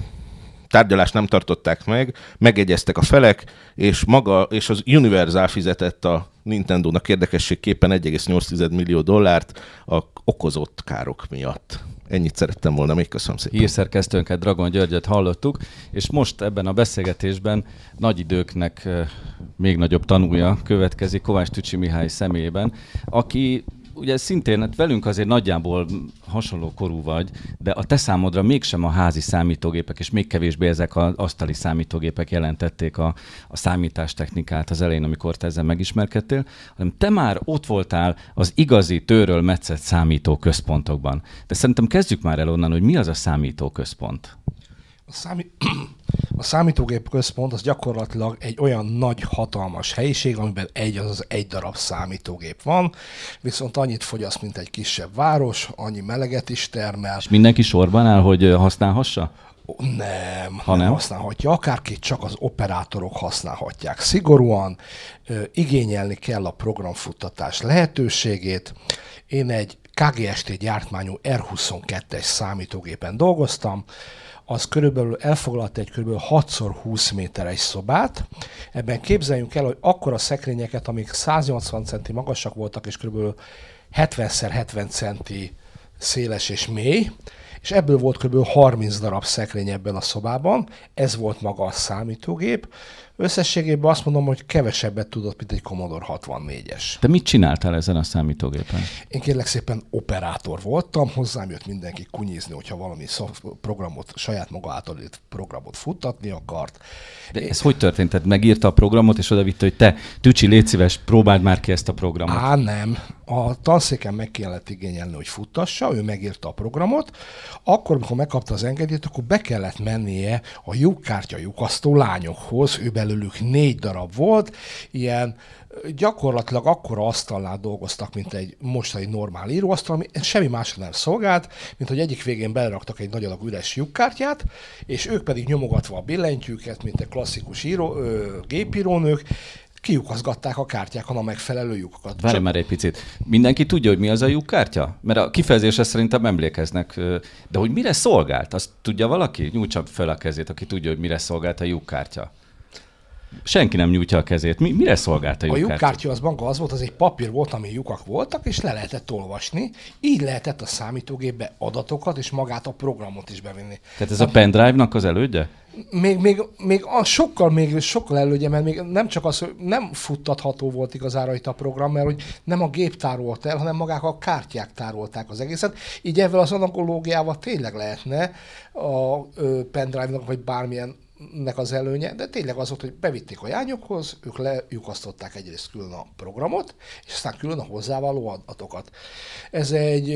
tárgyalást nem tartották meg, megegyeztek a felek, és maga, és az Universal fizetett a Nintendo-nak érdekességképpen 1,8 millió dollárt a okozott károk miatt. Ennyit szerettem volna, még köszönöm szépen. Hírszerkesztőnket Dragon Györgyöt hallottuk, és most ebben a beszélgetésben nagy időknek még nagyobb tanúja következik Kovács Tücsi Mihály személyében, aki ugye szintén hát velünk azért nagyjából hasonló korú vagy, de a te számodra mégsem a házi számítógépek, és még kevésbé ezek az asztali számítógépek jelentették a, a számítástechnikát az elején, amikor te ezzel megismerkedtél, hanem te már ott voltál az igazi tőről metszett számító központokban. De szerintem kezdjük már el onnan, hogy mi az a számító központ. A, számí... A számítógép központ az gyakorlatilag egy olyan nagy, hatalmas helyiség, amiben egy az egy darab számítógép van, viszont annyit fogyaszt, mint egy kisebb város, annyi meleget is termel. És mindenki sorban áll, hogy használhassa? Nem, ha nem, nem használhatja. Akárki csak az operátorok használhatják. Szigorúan ö, igényelni kell a programfuttatás lehetőségét. Én egy KGST gyártmányú R22-es számítógépen dolgoztam, az körülbelül elfoglalt egy kb. 6x20 méteres szobát. Ebben képzeljünk el, hogy akkora szekrényeket, amik 180 centi magasak voltak, és kb. 70x70 centi széles és mély, és ebből volt kb. 30 darab szekrény ebben a szobában, ez volt maga a számítógép, Összességében azt mondom, hogy kevesebbet tudott, mint egy Commodore 64-es. Te mit csináltál ezen a számítógépen? Én kérlek szépen operátor voltam, hozzám jött mindenki kunyizni, hogyha valami programot, saját maga által programot futtatni akart. De ez hogy történt? Tehát megírta a programot, és oda vitte, hogy te, Tücsi, légy szíves, próbáld már ki ezt a programot. Á, nem. A tanszéken meg kellett igényelni, hogy futtassa, ő megírta a programot, akkor, amikor megkapta az engedélyt, akkor be kellett mennie a lyukkártya lyukasztó lányokhoz, ő belőlük négy darab volt, ilyen gyakorlatilag akkora asztalnál dolgoztak, mint egy mostani normál íróasztal, ami semmi másra nem szolgált, mint hogy egyik végén beleraktak egy nagy adag üres lyukkártyát, és ők pedig nyomogatva a billentyűket, mint egy klasszikus író, ö, gépírónők, kiukaszgatták a kártyákon a megfelelő lyukokat. Várj már egy picit. Mindenki tudja, hogy mi az a lyukkártya? Mert a kifejezésre szerintem emlékeznek. De hogy mire szolgált? Azt tudja valaki? Nyújtsa fel a kezét, aki tudja, hogy mire szolgált a lyukkártya. Senki nem nyújtja a kezét. Mi, mire szolgált a lyukkártya? A lyukkártya az maga az volt, az egy papír volt, ami lyukak voltak, és le lehetett olvasni. Így lehetett a számítógépbe adatokat és magát a programot is bevinni. Tehát ez a pendrive-nak az elődje? Még, még, még a sokkal, még sokkal elődje, mert még nem csak az, hogy nem futtatható volt igazára itt a program, mert hogy nem a gép tárolt el, hanem magák a kártyák tárolták az egészet. Így ezzel az analógiával tényleg lehetne a pendrive-nak, vagy bármilyen nek az előnye, de tényleg az volt, hogy bevitték a jányokhoz, ők lejukasztották egyrészt külön a programot, és aztán külön a hozzávaló adatokat. Ez egy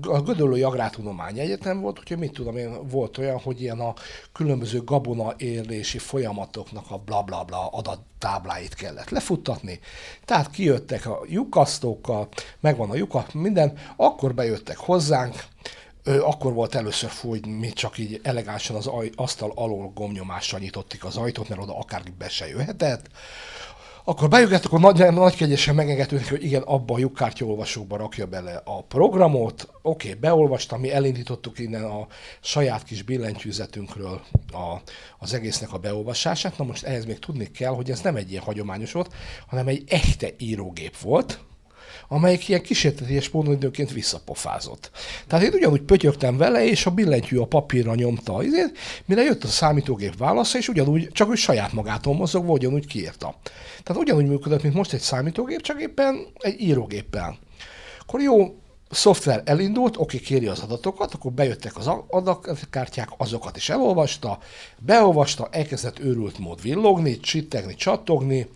a Gödöllői Agrártudomány Egyetem volt, úgyhogy mit tudom én, volt olyan, hogy ilyen a különböző gabona érlési folyamatoknak a bla bla bla adattábláit kellett lefuttatni. Tehát kijöttek a lyukasztókkal, megvan a lyuka, minden, akkor bejöttek hozzánk, akkor volt először fúj, mi csak így elegánsan az aj, asztal alól gomnyomással nyitottik az ajtót, mert oda akár be se jöhetett. Akkor bejöttek, akkor nagy, nagy kegyesen megengedtünk, hogy igen, abba a lyukkártyaolvasóba rakja bele a programot. Oké, okay, beolvastam, mi elindítottuk innen a saját kis billentyűzetünkről a, az egésznek a beolvasását. Na most ehhez még tudni kell, hogy ez nem egy ilyen hagyományos volt, hanem egy echte írógép volt, amelyik ilyen kísérteties módon időnként visszapofázott. Tehát én ugyanúgy pötyögtem vele, és a billentyű a papírra nyomta, azért, mire jött a számítógép válasza, és ugyanúgy, csak úgy saját magától mozogva, ugyanúgy kiírta. Tehát ugyanúgy működött, mint most egy számítógép, csak éppen egy írógéppel. Akkor jó, szoftver elindult, oké, kéri az adatokat, akkor bejöttek az adatkártyák, azokat is elolvasta, beolvasta, elkezdett őrült mód villogni, csittegni, csattogni,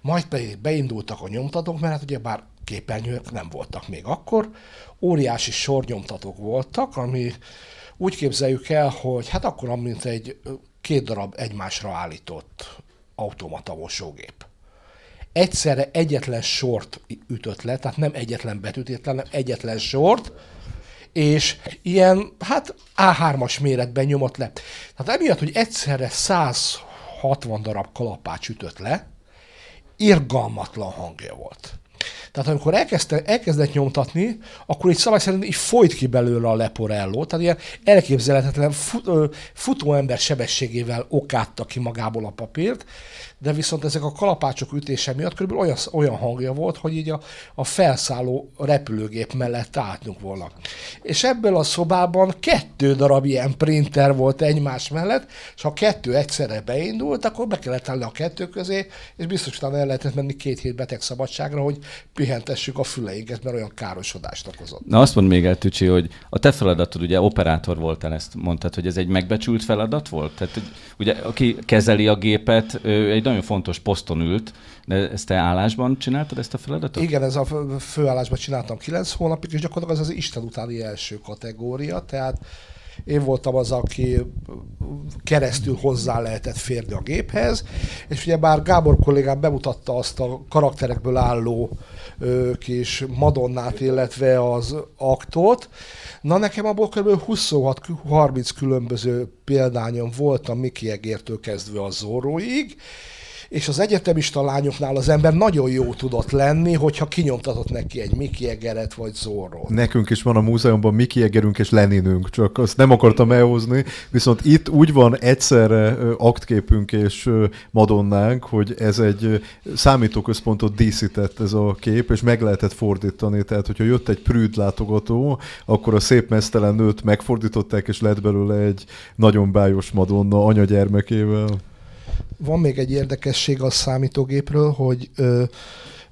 majd pedig beindultak a nyomtatók, mert hát ugye bár képernyők nem voltak még akkor, óriási sornyomtatók voltak, ami úgy képzeljük el, hogy hát akkor mint egy két darab egymásra állított automata mosógép. Egyszerre egyetlen sort ütött le, tehát nem egyetlen betűt hanem egyetlen sort, és ilyen, hát A3-as méretben nyomott le. Tehát emiatt, hogy egyszerre 160 darab kalapács ütött le, irgalmatlan hangja volt. Tehát amikor elkezdte, elkezdett nyomtatni, akkor egy szabály szerint így folyt ki belőle a leporelló, tehát ilyen elképzelhetetlen fut, futóember sebességével okátta ki magából a papírt, de viszont ezek a kalapácsok ütése miatt körülbelül olyan, olyan hangja volt, hogy így a, a felszálló repülőgép mellett álltunk volna. És ebből a szobában kettő darab ilyen printer volt egymás mellett, és ha kettő egyszerre beindult, akkor be kellett állni a kettő közé, és biztosan el lehetett menni két hét betegszabadságra, hogy pihentessük a füleinket, mert olyan károsodást okozott. Na azt mond még el, Tücsi, hogy a te feladatod, ugye operátor voltál, ezt mondtad, hogy ez egy megbecsült feladat volt? Tehát, ugye, aki kezeli a gépet, egy nagyon fontos poszton ült, de ezt te állásban csináltad ezt a feladatot? Igen, ez a főállásban csináltam 9 hónapig, és gyakorlatilag az az Isten utáni első kategória, tehát én voltam az, aki keresztül hozzá lehetett férni a géphez, és ugye bár Gábor kollégám bemutatta azt a karakterekből álló kis Madonnát, illetve az aktot, na nekem abból kb. 26-30 különböző példányom volt a Mickey Egértől kezdve a Zorroig, és az egyetemista lányoknál az ember nagyon jó tudott lenni, hogyha kinyomtatott neki egy Mickey Egeret vagy Zorro. Nekünk is van a múzeumban Mickey Egerünk és Leninünk, csak azt nem akartam elhozni, viszont itt úgy van egyszerre aktképünk és Madonnánk, hogy ez egy számítóközpontot díszített ez a kép, és meg lehetett fordítani, tehát hogyha jött egy prűd látogató, akkor a szép mesztelen nőt megfordították, és lett belőle egy nagyon bájos Madonna anyagyermekével. Van még egy érdekesség a számítógépről, hogy ö,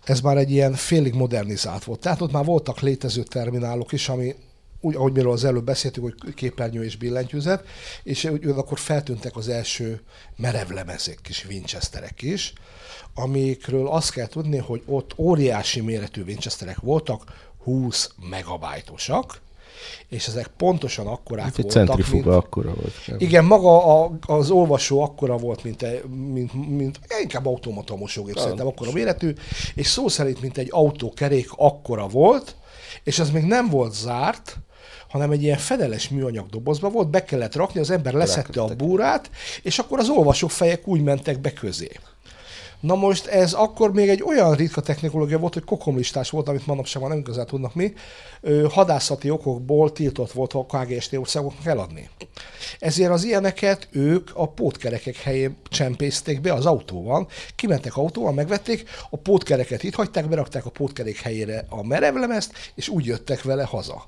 ez már egy ilyen félig modernizált volt. Tehát ott már voltak létező terminálok is, ami úgy, ahogy miről az előbb beszéltünk, hogy képernyő és billentyűzet, és akkor feltűntek az első merevlemezek, kis Winchesterek is, amikről azt kell tudni, hogy ott óriási méretű Winchesterek voltak, 20 megabájtosak, és ezek pontosan akkorák Hát egy voltak, centrifuga mint, akkora volt. igen, maga a, az olvasó akkora volt, mint, egy, mint, mint inkább automata mosógép, szerintem akkora méretű, és szó szerint, mint egy autókerék akkora volt, és ez még nem volt zárt, hanem egy ilyen fedeles műanyag dobozba volt, be kellett rakni, az ember leszette a búrát, és akkor az olvasófejek úgy mentek be közé. Na most ez akkor még egy olyan ritka technológia volt, hogy kokomlistás volt, amit manapság már nem igazán tudnak mi, hadászati okokból tiltott volt a KGST országoknak eladni. Ezért az ilyeneket ők a pótkerekek helyén csempészték be az autóval, kimentek autóval, megvették, a pótkereket itt hagyták, berakták a pótkerék helyére a merevlemezt, és úgy jöttek vele haza.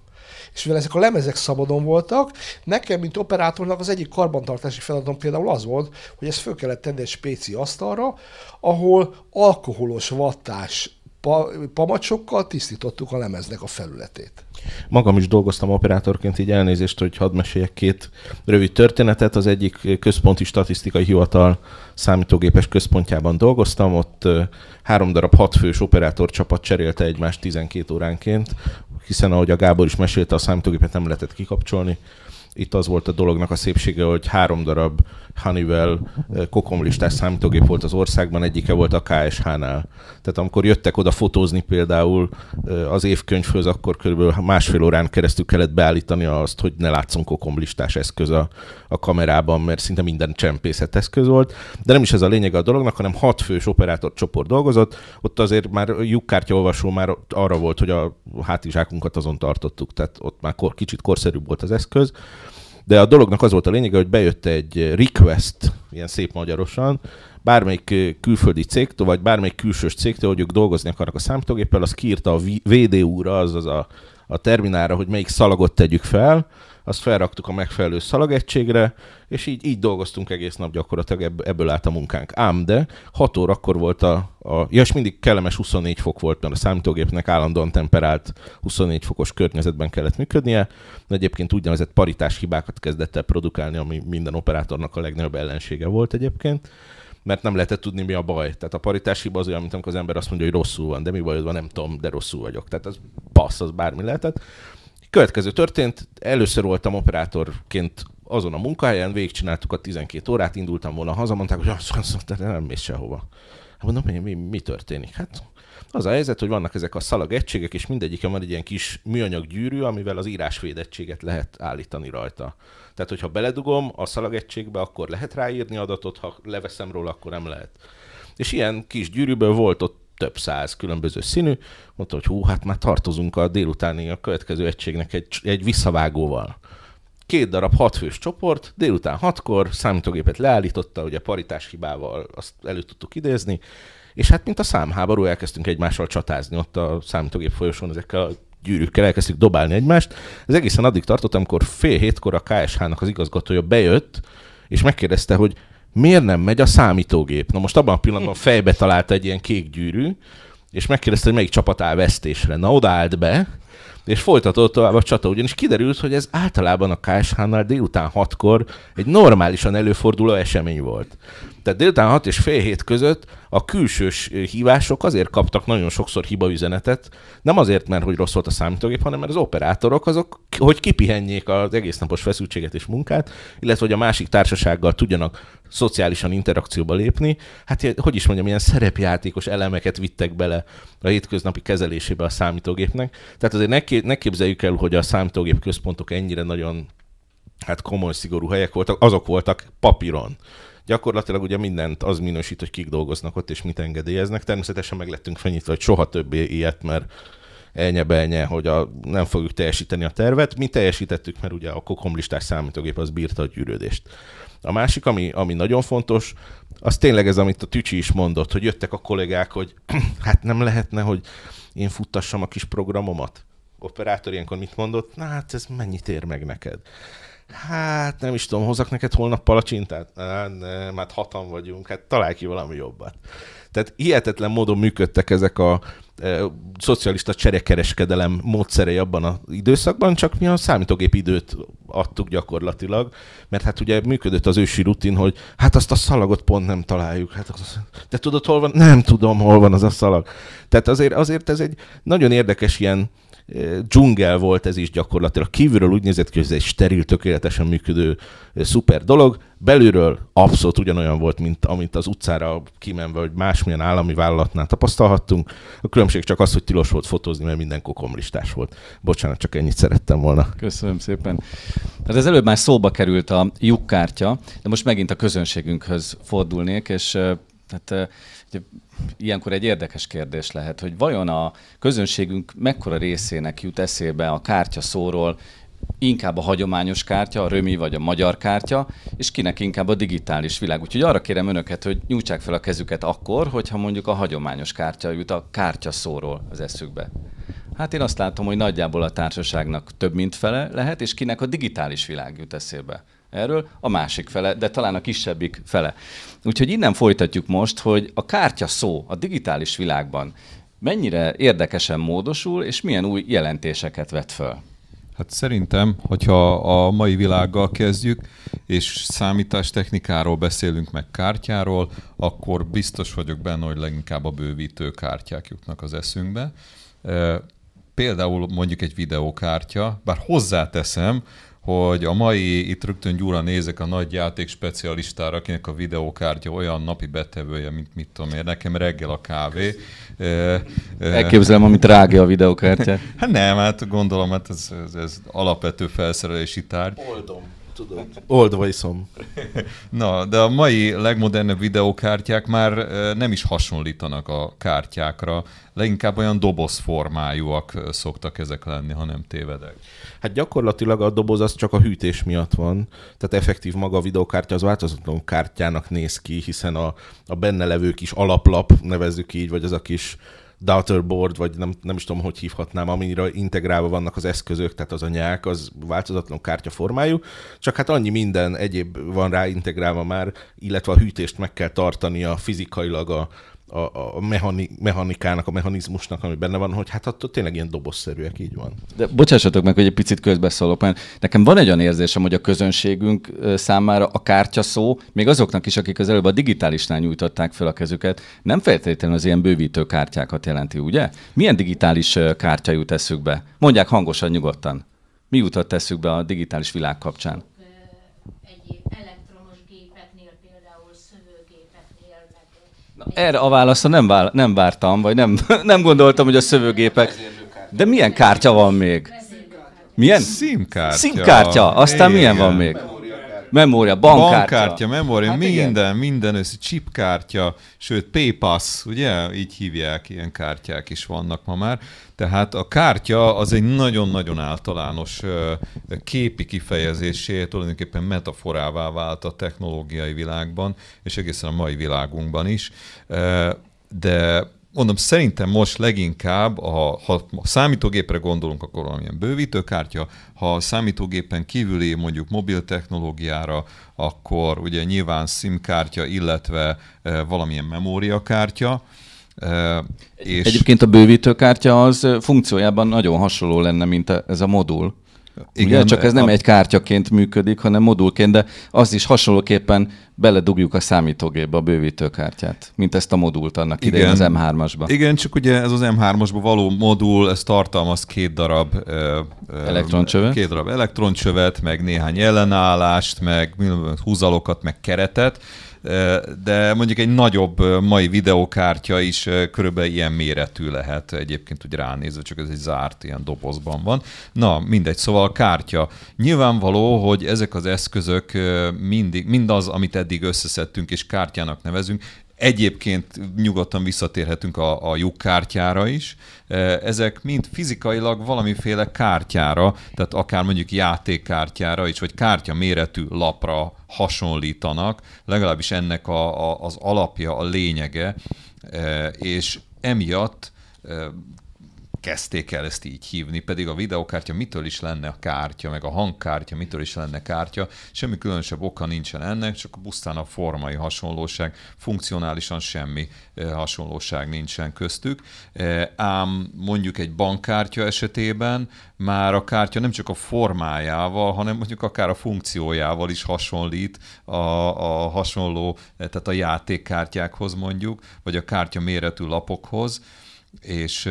És mivel ezek a lemezek szabadon voltak, nekem, mint operátornak az egyik karbantartási feladatom például az volt, hogy ezt föl kellett tenni egy spéci asztalra, ahol alkoholos vattás pa- pamacsokkal tisztítottuk a lemeznek a felületét. Magam is dolgoztam operátorként, így elnézést, hogy hadd meséljek két rövid történetet. Az egyik központi statisztikai hivatal számítógépes központjában dolgoztam, ott három darab hatfős operátor csapat cserélte egymást 12 óránként, hiszen ahogy a Gábor is mesélte, a számítógépet nem lehetett kikapcsolni. Itt az volt a dolognak a szépsége, hogy három darab Honeywell eh, kokomlistás számítógép volt az országban, egyike volt a KSH-nál. Tehát amikor jöttek oda fotózni például eh, az évkönyvhöz, akkor körülbelül másfél órán keresztül kellett beállítani azt, hogy ne látszon kokomlistás eszköz a, a kamerában, mert szinte minden csempészet eszköz volt. De nem is ez a lényeg a dolognak, hanem hat fős operátor csoport dolgozott. Ott azért már lyukkártyaolvasó már arra volt, hogy a hátizsákunkat azon tartottuk, tehát ott már kor, kicsit korszerűbb volt az eszköz. De a dolognak az volt a lényege, hogy bejött egy request, ilyen szép magyarosan, bármelyik ö, külföldi cégtől, vagy bármelyik külsős cégtől, hogy ők dolgozni akarnak a számítógéppel, az kiírta a VDU-ra, azaz a, a terminálra, hogy melyik szalagot tegyük fel, azt felraktuk a megfelelő szalagegységre, és így, így dolgoztunk egész nap gyakorlatilag, ebb- ebből állt a munkánk. Ám de 6 órakor volt a, a ja, és mindig kellemes 24 fok volt, mert a számítógépnek állandóan temperált 24 fokos környezetben kellett működnie, de egyébként úgynevezett paritás hibákat kezdett el produkálni, ami minden operátornak a legnagyobb ellensége volt egyébként mert nem lehetett tudni, mi a baj. Tehát a paritás hiba az olyan, mint amikor az ember azt mondja, hogy rosszul van, de mi bajod van, nem tudom, de rosszul vagyok. Tehát az passz, az bármi lehetett. Következő történt, először voltam operátorként azon a munkahelyen, végigcsináltuk a 12 órát, indultam volna haza, mondták, hogy azt, azt, azt nem mész sehova. Hát mondom, mi, mi, mi történik? Hát az a helyzet, hogy vannak ezek a szalag egységek, és mindegyiken van egy ilyen kis műanyag gyűrű, amivel az írásvédettséget lehet állítani rajta. Tehát, hogyha beledugom a szalagegységbe, akkor lehet ráírni adatot, ha leveszem róla, akkor nem lehet. És ilyen kis gyűrűből volt ott több száz különböző színű, mondta, hogy hú, hát már tartozunk a délutáni a következő egységnek egy, egy visszavágóval. Két darab hatfős csoport, délután hatkor számítógépet leállította, ugye paritás hibával azt elő tudtuk idézni, és hát mint a számháború elkezdtünk egymással csatázni ott a számítógép folyosón ezekkel a gyűrűkkel elkezdtük dobálni egymást. Ez egészen addig tartott, amikor fél hétkor a KSH-nak az igazgatója bejött, és megkérdezte, hogy miért nem megy a számítógép. Na most abban a pillanatban fejbe találta egy ilyen kék gyűrű, és megkérdezte, hogy melyik csapat áll vesztésre. Na, oda állt be, És folytatott tovább a csata, ugyanis kiderült, hogy ez általában a KSH-nál délután hatkor egy normálisan előforduló esemény volt. Tehát délután 6 és fél hét között a külsős hívások azért kaptak nagyon sokszor hibaüzenetet, nem azért, mert hogy rossz volt a számítógép, hanem mert az operátorok azok, hogy kipihenjék az egész napos feszültséget és munkát, illetve hogy a másik társasággal tudjanak szociálisan interakcióba lépni. Hát, hogy is mondjam, ilyen szerepjátékos elemeket vittek bele a hétköznapi kezelésébe a számítógépnek. Tehát azért ne, ne képzeljük el, hogy a számítógép központok ennyire nagyon hát komoly, szigorú helyek voltak, azok voltak papíron gyakorlatilag ugye mindent az minősít, hogy kik dolgoznak ott, és mit engedélyeznek. Természetesen meg lettünk fenyítve, hogy soha többé ilyet, mert elnye hogy a, nem fogjuk teljesíteni a tervet. Mi teljesítettük, mert ugye a kokomlistás számítógép az bírta a gyűrődést. A másik, ami, ami nagyon fontos, az tényleg ez, amit a Tücsi is mondott, hogy jöttek a kollégák, hogy hát nem lehetne, hogy én futtassam a kis programomat. Operátor ilyenkor mit mondott? Na hát ez mennyit ér meg neked? Hát nem is tudom, hozok neked holnap palacsintát? Nem, hát hatan vagyunk, hát találj ki valami jobbat. Tehát hihetetlen módon működtek ezek a e, szocialista cserekereskedelem módszerei abban az időszakban, csak mi a számítógép időt adtuk gyakorlatilag, mert hát ugye működött az ősi rutin, hogy hát azt a szalagot pont nem találjuk. Hát az, te tudod, hol van? Nem tudom, hol van az a szalag. Tehát azért, azért ez egy nagyon érdekes ilyen, dzsungel volt ez is gyakorlatilag. Kívülről úgy nézett ki, hogy ez egy steril, tökéletesen működő szuper dolog. Belülről abszolút ugyanolyan volt, mint amit az utcára kimenve, hogy másmilyen állami vállalatnál tapasztalhattunk. A különbség csak az, hogy tilos volt fotózni, mert minden kokomlistás volt. Bocsánat, csak ennyit szerettem volna. Köszönöm szépen. Tehát ez előbb már szóba került a lyukkártya, de most megint a közönségünkhöz fordulnék, és tehát ilyenkor egy érdekes kérdés lehet, hogy vajon a közönségünk mekkora részének jut eszébe a kártya szóról, inkább a hagyományos kártya, a römi vagy a magyar kártya, és kinek inkább a digitális világ. Úgyhogy arra kérem önöket, hogy nyújtsák fel a kezüket akkor, hogyha mondjuk a hagyományos kártya jut a kártya szóról az eszükbe. Hát én azt látom, hogy nagyjából a társaságnak több mint fele lehet, és kinek a digitális világ jut eszébe erről, a másik fele, de talán a kisebbik fele. Úgyhogy innen folytatjuk most, hogy a kártya szó a digitális világban mennyire érdekesen módosul, és milyen új jelentéseket vet föl. Hát szerintem, hogyha a mai világgal kezdjük, és számítástechnikáról beszélünk meg kártyáról, akkor biztos vagyok benne, hogy leginkább a bővítő kártyák jutnak az eszünkbe. Például mondjuk egy videókártya, bár hozzáteszem, hogy a mai, itt rögtön gyúra nézek a nagy játék specialistára, akinek a videókártya olyan napi betevője, mint mit tudom én, nekem reggel a kávé. Elképzelem, amit rágja a videókártya. hát nem, hát gondolom, hát ez, ez, ez alapvető felszerelési tárgy. Oldom tudod. Oldva iszom. Na, de a mai legmodernebb videókártyák már nem is hasonlítanak a kártyákra, leginkább olyan dobozformájúak szoktak ezek lenni, ha nem tévedek. Hát gyakorlatilag a doboz az csak a hűtés miatt van, tehát effektív maga a videókártya az változatlan kártyának néz ki, hiszen a, a benne levő kis alaplap, nevezzük így, vagy az a kis daughterboard, vagy nem, nem is tudom, hogy hívhatnám, amire integrálva vannak az eszközök, tehát az a nyák, az változatlan kártyaformájú, csak hát annyi minden egyéb van rá integrálva már, illetve a hűtést meg kell tartania fizikailag a, a, a mechani, mechanikának, a mechanizmusnak, ami benne van, hogy hát attól tényleg ilyen dobozszerűek, így van. De bocsássatok meg, hogy egy picit közbeszólok, mert nekem van egy olyan érzésem, hogy a közönségünk számára a kártya szó, még azoknak is, akik az előbb a digitálisnál nyújtották fel a kezüket, nem feltétlenül az ilyen bővítő kártyákat jelenti, ugye? Milyen digitális kártya jut eszükbe? Mondják hangosan, nyugodtan. Mi jutott eszükbe a digitális világ kapcsán? Erre a válaszra nem, vál, nem vártam, vagy nem, nem gondoltam, hogy a szövőgépek... De milyen kártya van még? Milyen? Színkártya. Színkártya. Aztán Igen. milyen van még? Memória, bankkártya. Bankkártya, memória, hát minden, igen. minden össze, chipkártya, sőt, PayPass, ugye? Így hívják, ilyen kártyák is vannak ma már. Tehát a kártya az egy nagyon-nagyon általános képi kifejezésé, tulajdonképpen metaforává vált a technológiai világban, és egészen a mai világunkban is. De mondom, szerintem most leginkább, ha, ha a számítógépre gondolunk, akkor valamilyen bővítőkártya, ha a számítógépen kívüli mondjuk mobil technológiára, akkor ugye nyilván SIM kártya, illetve e, valamilyen memóriakártya, És... Egyébként a bővítőkártya az funkciójában nagyon hasonló lenne, mint a, ez a modul. Igen, Ugye, csak ez nem a... egy kártyaként működik, hanem modulként, de az is hasonlóképpen beledugjuk a számítógépbe a bővítőkártyát, mint ezt a modult annak idején az M3-asba. Igen, csak ugye ez az M3-asba való modul, ez tartalmaz két darab elektroncsövet, két darab elektroncsövet, meg néhány ellenállást, meg húzalokat, meg keretet, de mondjuk egy nagyobb mai videokártya is körülbelül ilyen méretű lehet egyébként úgy ránézve, csak ez egy zárt ilyen dobozban van. Na, mindegy, szóval a kártya. Nyilvánvaló, hogy ezek az eszközök mindig, mindaz, amit eddig összeszedtünk és kártyának nevezünk, Egyébként nyugodtan visszatérhetünk a, a lyukkártyára is. Ezek mind fizikailag valamiféle kártyára, tehát akár mondjuk játékkártyára is, vagy kártya méretű lapra hasonlítanak, legalábbis ennek a, a, az alapja, a lényege, és emiatt kezdték el ezt így hívni, pedig a videokártya mitől is lenne a kártya, meg a hangkártya mitől is lenne kártya, semmi különösebb oka nincsen ennek, csak pusztán a formai hasonlóság, funkcionálisan semmi hasonlóság nincsen köztük. Ám mondjuk egy bankkártya esetében már a kártya nem csak a formájával, hanem mondjuk akár a funkciójával is hasonlít a, a hasonló, tehát a játékkártyákhoz mondjuk, vagy a kártya méretű lapokhoz, és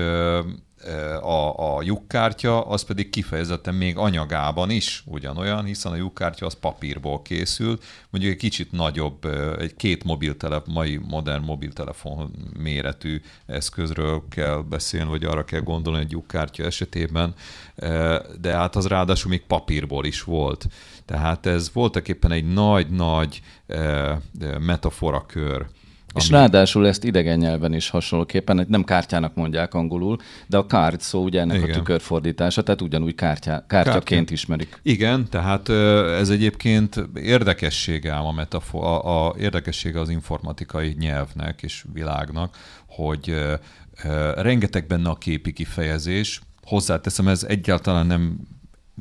a, a lyukkártya, az pedig kifejezetten még anyagában is ugyanolyan, hiszen a lyukkártya az papírból készül, mondjuk egy kicsit nagyobb, egy két mobiltelefon, mai modern mobiltelefon méretű eszközről kell beszélni, vagy arra kell gondolni egy lyukkártya esetében, de hát az ráadásul még papírból is volt. Tehát ez voltak éppen egy nagy-nagy metaforakör és ráadásul ezt idegen nyelven is hasonlóképpen, nem kártyának mondják angolul, de a card szó ugye ennek Igen. a tükörfordítása, tehát ugyanúgy kártya, kártyaként Kártya. ismerik. Igen, tehát ez egyébként érdekessége ám a, metafor, a, a érdekessége az informatikai nyelvnek és világnak, hogy rengeteg benne a képi kifejezés, hozzáteszem, ez egyáltalán nem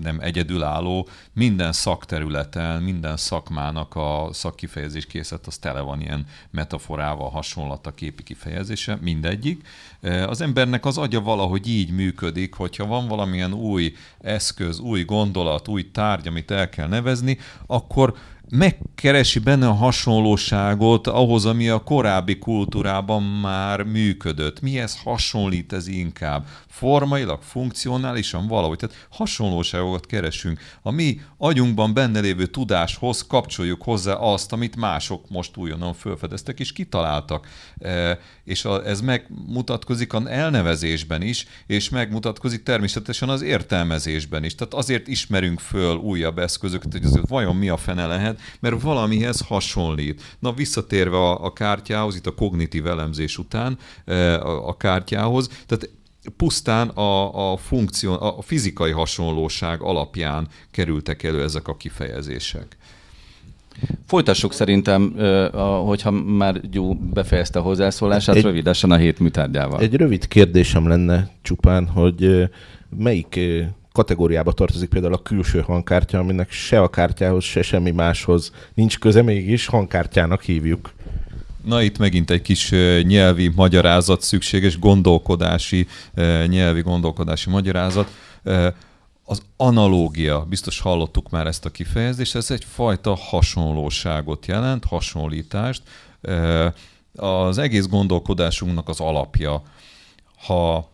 nem egyedülálló, minden szakterületen, minden szakmának a szakkifejezés készlet, az tele van ilyen metaforával, hasonlat a képi kifejezése, mindegyik. E, az embernek az agya valahogy így működik, hogyha van valamilyen új eszköz, új gondolat, új tárgy, amit el kell nevezni, akkor megkeresi benne a hasonlóságot ahhoz, ami a korábbi kultúrában már működött. Mihez hasonlít ez inkább? Formailag, funkcionálisan valahogy. Tehát hasonlóságokat keresünk. A mi agyunkban benne lévő tudáshoz kapcsoljuk hozzá azt, amit mások most újonnan felfedeztek és kitaláltak. E, és a, ez megmutatkozik a elnevezésben is, és megmutatkozik természetesen az értelmezésben is. Tehát azért ismerünk föl újabb eszközöket, hogy azért vajon mi a fene lehet, lehet, mert valamihez hasonlít. Na, visszatérve a, a kártyához, itt a kognitív elemzés után e, a, a kártyához, tehát pusztán a, a funkció, a fizikai hasonlóság alapján kerültek elő ezek a kifejezések. Folytassuk szerintem, hogyha már Gyú befejezte a hozzászólását, egy, rövidesen a hét műtárgyával. Egy rövid kérdésem lenne csupán, hogy melyik kategóriába tartozik például a külső hangkártya, aminek se a kártyához, se semmi máshoz nincs köze, mégis hangkártyának hívjuk. Na itt megint egy kis nyelvi magyarázat szükséges, gondolkodási, nyelvi gondolkodási magyarázat. Az analógia, biztos hallottuk már ezt a kifejezést, ez egyfajta hasonlóságot jelent, hasonlítást. Az egész gondolkodásunknak az alapja. Ha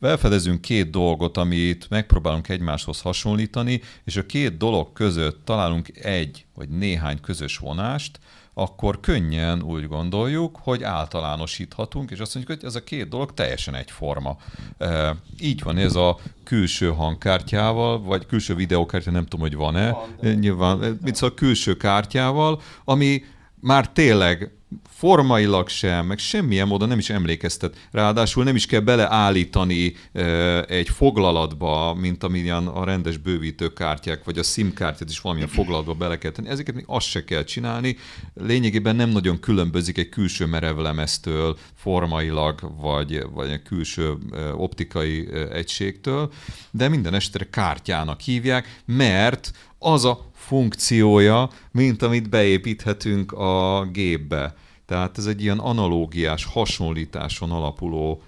felfedezünk két dolgot, amit megpróbálunk egymáshoz hasonlítani, és a két dolog között találunk egy vagy néhány közös vonást, akkor könnyen úgy gondoljuk, hogy általánosíthatunk, és azt mondjuk, hogy ez a két dolog teljesen egyforma. E, így van ez a külső hangkártyával, vagy külső videokártya, nem tudom, hogy van-e, van, nyilván, mit szóval külső kártyával, ami már tényleg formailag sem, meg semmilyen módon nem is emlékeztet. Ráadásul nem is kell beleállítani egy foglalatba, mint amilyen a rendes bővítőkártyák, vagy a SIM kártyát is valamilyen foglalatba bele kell tenni. Ezeket még azt se kell csinálni. Lényegében nem nagyon különbözik egy külső merevlemeztől, formailag, vagy, vagy egy külső optikai egységtől, de minden esetre kártyának hívják, mert az a funkciója, mint amit beépíthetünk a gépbe. Tehát ez egy ilyen analógiás, hasonlításon alapuló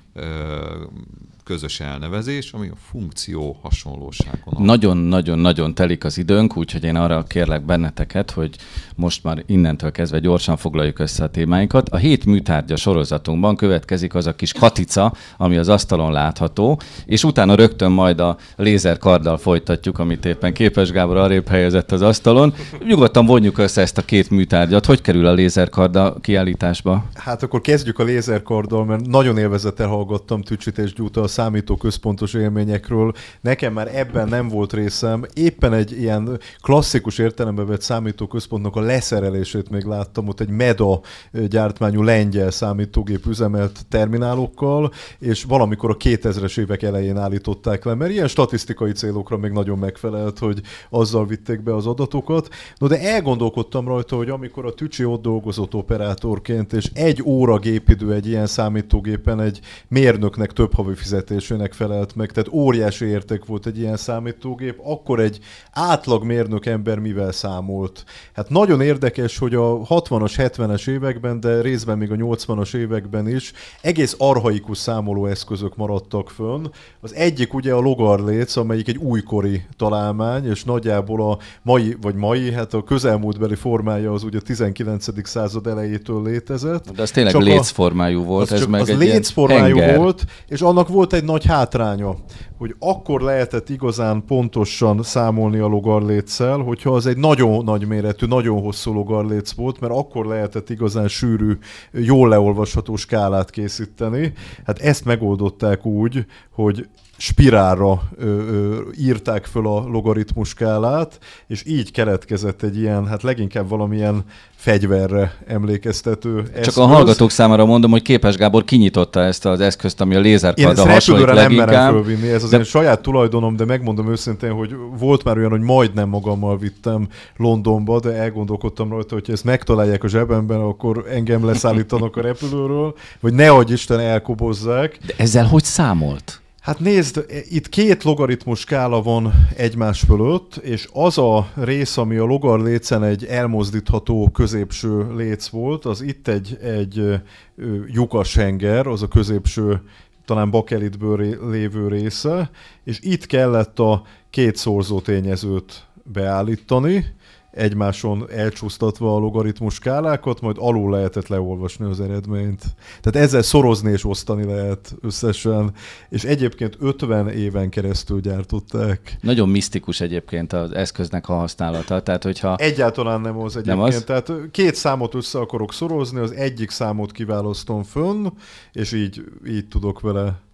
közös elnevezés, ami a funkció hasonlóságon. Nagyon-nagyon-nagyon telik az időnk, úgyhogy én arra kérlek benneteket, hogy most már innentől kezdve gyorsan foglaljuk össze a témáinkat. A hét műtárgya sorozatunkban következik az a kis katica, ami az asztalon látható, és utána rögtön majd a lézerkarddal folytatjuk, amit éppen Képes Gábor arrébb helyezett az asztalon. Nyugodtan vonjuk össze ezt a két műtárgyat. Hogy kerül a lézerkard a kiállításba? Hát akkor kezdjük a lézerkarddal, mert nagyon élvezettel hallgattam Tücsit és Gyúta a számítóközpontos élményekről. Nekem már ebben nem volt részem. Éppen egy ilyen klasszikus értelembe vett számítóközpontnak a leszerelését még láttam, ott egy MEDA gyártmányú lengyel számítógép üzemelt terminálokkal, és valamikor a 2000-es évek elején állították le, mert ilyen statisztikai célokra még nagyon megfelelt, hogy azzal vitték be az adatokat. No, de elgondolkodtam rajta, hogy amikor a Tücsi ott dolgozott operátorként, és egy óra gépidő egy ilyen számítógépen egy mérnöknek több havi fizet fizetésének felelt meg, tehát óriási érték volt egy ilyen számítógép, akkor egy átlag mérnök ember mivel számolt. Hát nagyon érdekes, hogy a 60-as, 70-es években, de részben még a 80-as években is egész arhaikus számolóeszközök maradtak fönn. Az egyik ugye a logarléc, amelyik egy újkori találmány, és nagyjából a mai, vagy mai, hát a közelmúltbeli formája az ugye a 19. század elejétől létezett. De az tényleg csak lécformájú volt, ez meg az egy lécformájú volt, és annak volt egy nagy hátránya, hogy akkor lehetett igazán pontosan számolni a logarléccel, hogyha az egy nagyon nagy méretű, nagyon hosszú logarléc volt, mert akkor lehetett igazán sűrű, jól leolvasható skálát készíteni. Hát ezt megoldották úgy, hogy spirálra ö, ö, írták föl a logaritmus skálát, és így keletkezett egy ilyen, hát leginkább valamilyen fegyverre emlékeztető Csak eszköz. a hallgatók számára mondom, hogy Képes Gábor kinyitotta ezt az eszközt, ami a lézerkarda hasonlít leginkább. nem merem fölvinni, ez az de... én saját tulajdonom, de megmondom őszintén, hogy volt már olyan, hogy majdnem magammal vittem Londonba, de elgondolkodtam rajta, hogy ezt megtalálják a zsebemben, akkor engem leszállítanak a repülőről, vagy ne adj Isten elkobozzák. De ezzel hogy számolt? Hát nézd, itt két logaritmus skála van egymás fölött, és az a rész, ami a logar lécen egy elmozdítható középső léc volt, az itt egy, egy lyukashenger, az a középső talán bakelitből lévő része, és itt kellett a két szorzó tényezőt beállítani, egymáson elcsúsztatva a logaritmus skálákat, majd alul lehetett leolvasni az eredményt. Tehát ezzel szorozni és osztani lehet összesen, és egyébként 50 éven keresztül gyártották. Nagyon misztikus egyébként az eszköznek a használata, tehát hogyha... Egyáltalán nem az egyébként, nem az? tehát két számot össze akarok szorozni, az egyik számot kiválasztom fönn, és így, így tudok vele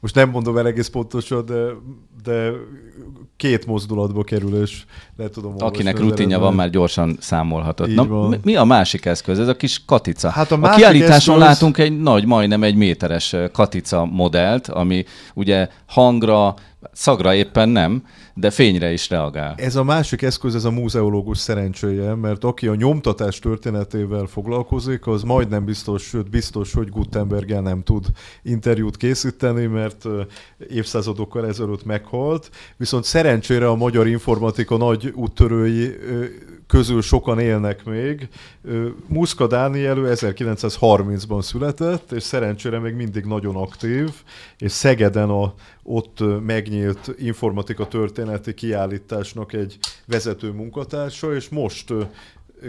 most nem mondom el egész pontosan, de, de két mozdulatba kerül, és le tudom Akinek rutinja van, már gyorsan számolhatott. Na, mi a másik eszköz? Ez a kis katica. Hát a, a kiállításon eszköz... látunk egy nagy, majdnem egy méteres katica modellt, ami ugye hangra, szagra éppen nem, de fényre is reagál. Ez a másik eszköz, ez a múzeológus szerencséje, mert aki a nyomtatás történetével foglalkozik, az majdnem biztos, sőt biztos, hogy Gutenberggel nem tud interjút készíteni, mert évszázadokkal ezelőtt meghalt. Viszont szerencsére a magyar informatika nagy úttörői közül sokan élnek még. Muszka Dánielő 1930-ban született, és szerencsére még mindig nagyon aktív, és Szegeden a ott megnyílt informatika történeti kiállításnak egy vezető munkatársa, és most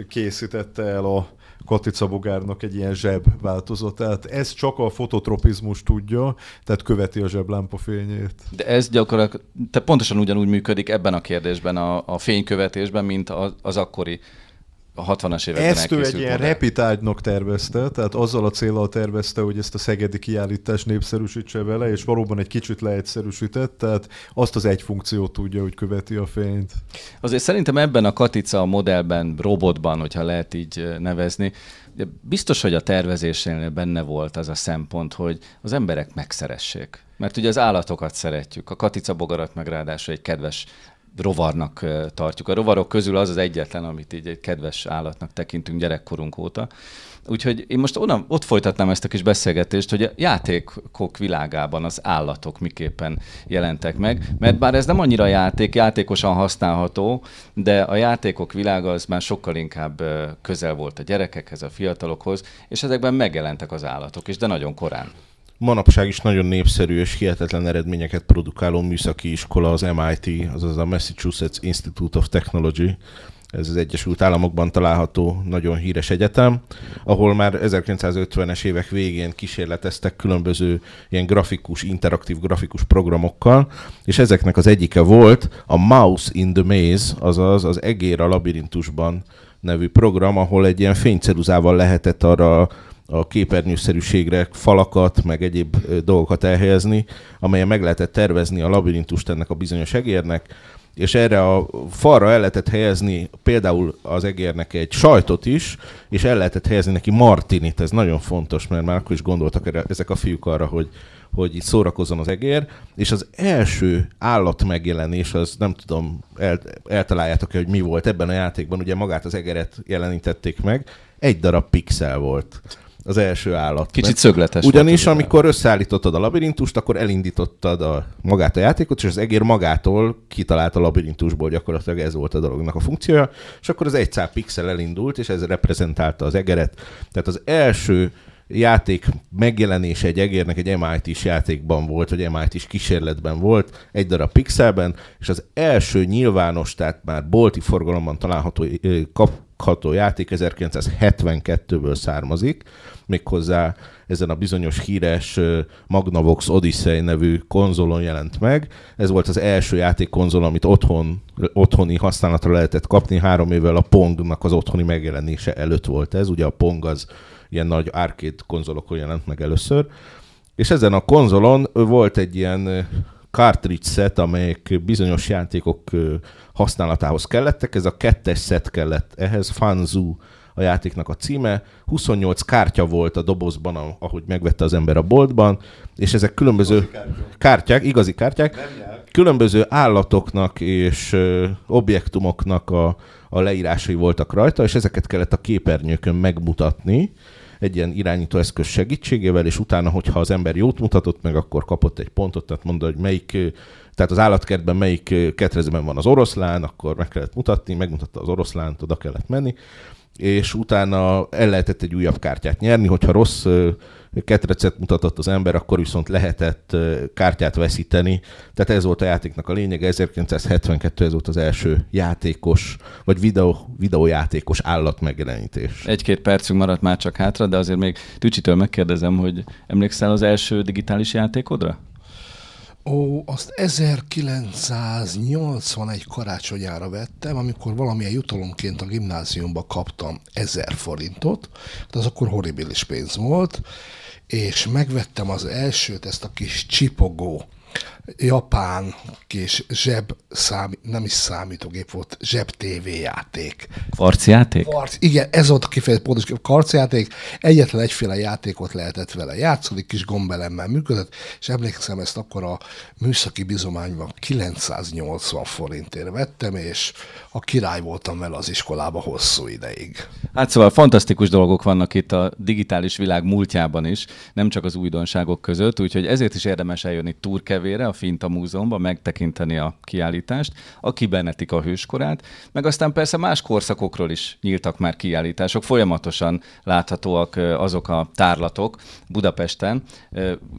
készítette el a Katica Bogárnak egy ilyen zseb változatát. Ez csak a fototropizmus tudja, tehát követi a zseblámpa fényét. De ez gyakorlatilag, te pontosan ugyanúgy működik ebben a kérdésben, a, a fénykövetésben, mint az, az akkori a 60-as években Ezt ő egy ilyen repitágynak tervezte, tehát azzal a célral tervezte, hogy ezt a szegedi kiállítást népszerűsítse vele, és valóban egy kicsit leegyszerűsített, tehát azt az egy funkciót tudja, hogy követi a fényt. Azért szerintem ebben a Katica modellben, robotban, hogyha lehet így nevezni, de biztos, hogy a tervezésnél benne volt az a szempont, hogy az emberek megszeressék. Mert ugye az állatokat szeretjük, a katica bogarat meg ráadásul egy kedves rovarnak tartjuk. A rovarok közül az az egyetlen, amit így egy kedves állatnak tekintünk gyerekkorunk óta. Úgyhogy én most onnan, ott folytatnám ezt a kis beszélgetést, hogy a játékok világában az állatok miképpen jelentek meg, mert bár ez nem annyira játék, játékosan használható, de a játékok világa az már sokkal inkább közel volt a gyerekekhez, a fiatalokhoz, és ezekben megjelentek az állatok is, de nagyon korán. Manapság is nagyon népszerű és hihetetlen eredményeket produkáló műszaki iskola az MIT, azaz a Massachusetts Institute of Technology, ez az Egyesült Államokban található nagyon híres egyetem, ahol már 1950-es évek végén kísérleteztek különböző ilyen grafikus, interaktív grafikus programokkal, és ezeknek az egyike volt a Mouse in the Maze, azaz az Egér a labirintusban nevű program, ahol egy ilyen fényceruzával lehetett arra a képernyőszerűségre falakat, meg egyéb dolgokat elhelyezni, amelyen meg lehetett tervezni a labirintust ennek a bizonyos egérnek, és erre a falra el lehetett helyezni például az egérnek egy sajtot is, és el lehetett helyezni neki martinit, ez nagyon fontos, mert már akkor is gondoltak erre, ezek a fiúk arra, hogy, hogy itt szórakozzon az egér, és az első állat megjelenés, az nem tudom, el, eltaláljátok-e, hogy mi volt ebben a játékban, ugye magát az egeret jelenítették meg, egy darab pixel volt az első állat. Kicsit szögletes. Ugyanis, volt amikor összeállítottad a labirintust, akkor elindítottad a, magát a játékot, és az egér magától kitalált a labirintusból, gyakorlatilag ez volt a dolognak a funkciója, és akkor az egy szál pixel elindult, és ez reprezentálta az egeret. Tehát az első játék megjelenése egy egérnek egy MIT-s játékban volt, vagy MIT-s kísérletben volt, egy darab pixelben, és az első nyilvános, tehát már bolti forgalomban található kapható játék 1972-ből származik, méghozzá ezen a bizonyos híres Magnavox Odyssey nevű konzolon jelent meg. Ez volt az első játékkonzol, amit otthon, otthoni használatra lehetett kapni. Három évvel a Pongnak az otthoni megjelenése előtt volt ez. Ugye a Pong az ilyen nagy arcade konzolokon jelent meg először. És ezen a konzolon volt egy ilyen cartridge set, amelyek bizonyos játékok használatához kellettek. Ez a kettes set kellett ehhez, Fanzu a játéknak a címe. 28 kártya volt a dobozban, ahogy megvette az ember a boltban, és ezek különböző igazi kártyák, igazi kártyák, különböző állatoknak és ö, objektumoknak a, a leírásai voltak rajta, és ezeket kellett a képernyőkön megmutatni egy ilyen irányítóeszköz segítségével, és utána, hogyha az ember jót mutatott meg, akkor kapott egy pontot, tehát mondta, hogy melyik tehát az állatkertben melyik ketrezben van az oroszlán, akkor meg kellett mutatni, megmutatta az oroszlánt, oda kellett menni, és utána el lehetett egy újabb kártyát nyerni, hogyha rossz ketrecet mutatott az ember, akkor viszont lehetett kártyát veszíteni. Tehát ez volt a játéknak a lényege. 1972 ez volt az első játékos, vagy videó, videójátékos állat megjelenítés. Egy-két percünk maradt már csak hátra, de azért még Tücsitől megkérdezem, hogy emlékszel az első digitális játékodra? Ó, azt 1981 karácsonyára vettem, amikor valamilyen jutalomként a gimnáziumba kaptam 1000 forintot, de az akkor horribilis pénz volt, és megvettem az elsőt, ezt a kis csipogó japán kis zseb számít, nem is számítógép volt, zseb TV játék. Karcjáték? Karc, igen, ez volt a kifejezett pontos karcjáték. Egyetlen egyféle játékot lehetett vele játszani, kis gombelemmel működött, és emlékszem, ezt akkor a műszaki bizományban 980 forintért vettem, és a király voltam vele az iskolába hosszú ideig. Hát szóval fantasztikus dolgok vannak itt a digitális világ múltjában is, nem csak az újdonságok között, úgyhogy ezért is érdemes eljönni Turkevére, a Finta Múzeumban megtekinteni a kiállítást, a kibernetika hőskorát, meg aztán persze más korszakokról is nyíltak már kiállítások, folyamatosan láthatóak azok a tárlatok Budapesten.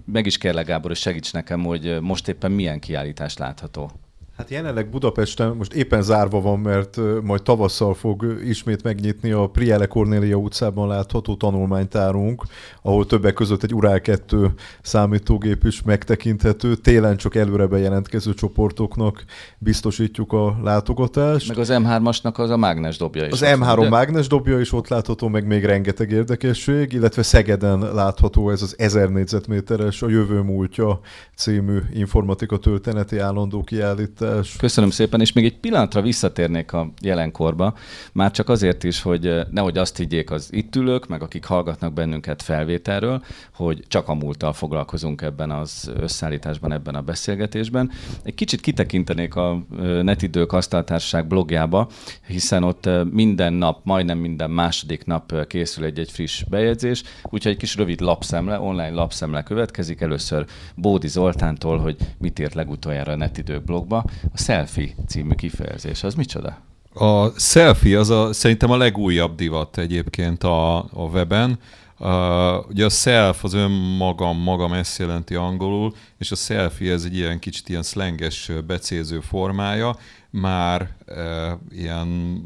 Meg is kérlek Gábor, hogy segíts nekem, hogy most éppen milyen kiállítás látható. Hát jelenleg Budapesten most éppen zárva van, mert majd tavasszal fog ismét megnyitni a Priele Cornélia utcában látható tanulmánytárunk, ahol többek között egy Urál 2 számítógép is megtekinthető. Télen csak előre bejelentkező csoportoknak biztosítjuk a látogatást. Meg az M3-asnak az a mágnes dobja is. Az M3 ugye? mágnes dobja is ott látható, meg még rengeteg érdekesség, illetve Szegeden látható ez az 1000 négyzetméteres a jövő múltja című informatika történeti állandó kiállítás meghívás. Köszönöm szépen, és még egy pillanatra visszatérnék a jelenkorba, már csak azért is, hogy nehogy azt higgyék az itt ülők, meg akik hallgatnak bennünket felvételről, hogy csak a múlttal foglalkozunk ebben az összeállításban, ebben a beszélgetésben. Egy kicsit kitekintenék a Netidők Asztaltársaság blogjába, hiszen ott minden nap, majdnem minden második nap készül egy-egy friss bejegyzés, úgyhogy egy kis rövid lapszemle, online lapszemle következik. Először Bódi Zoltántól, hogy mit írt legutoljára a Netidők blogba. A selfie című kifejezés, az micsoda? A selfie az a, szerintem a legújabb divat egyébként a, a weben. Uh, ugye a self az önmagam, magam ezt jelenti angolul, és a selfie ez egy ilyen kicsit ilyen szlenges becéző formája, már uh, ilyen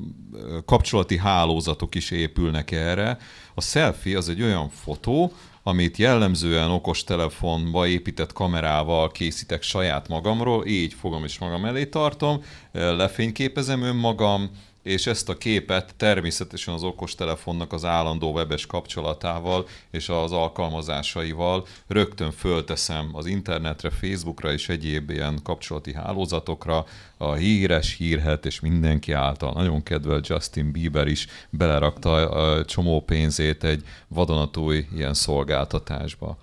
kapcsolati hálózatok is épülnek erre. A selfie az egy olyan fotó, amit jellemzően okostelefonba épített kamerával készítek saját magamról, így fogom és magam elé tartom, lefényképezem önmagam, és ezt a képet természetesen az okostelefonnak az állandó webes kapcsolatával és az alkalmazásaival rögtön fölteszem az internetre, Facebookra és egyéb ilyen kapcsolati hálózatokra, a híres, hírhet és mindenki által nagyon kedvelt Justin Bieber is belerakta a csomó pénzét egy vadonatúj ilyen szolgáltatásba.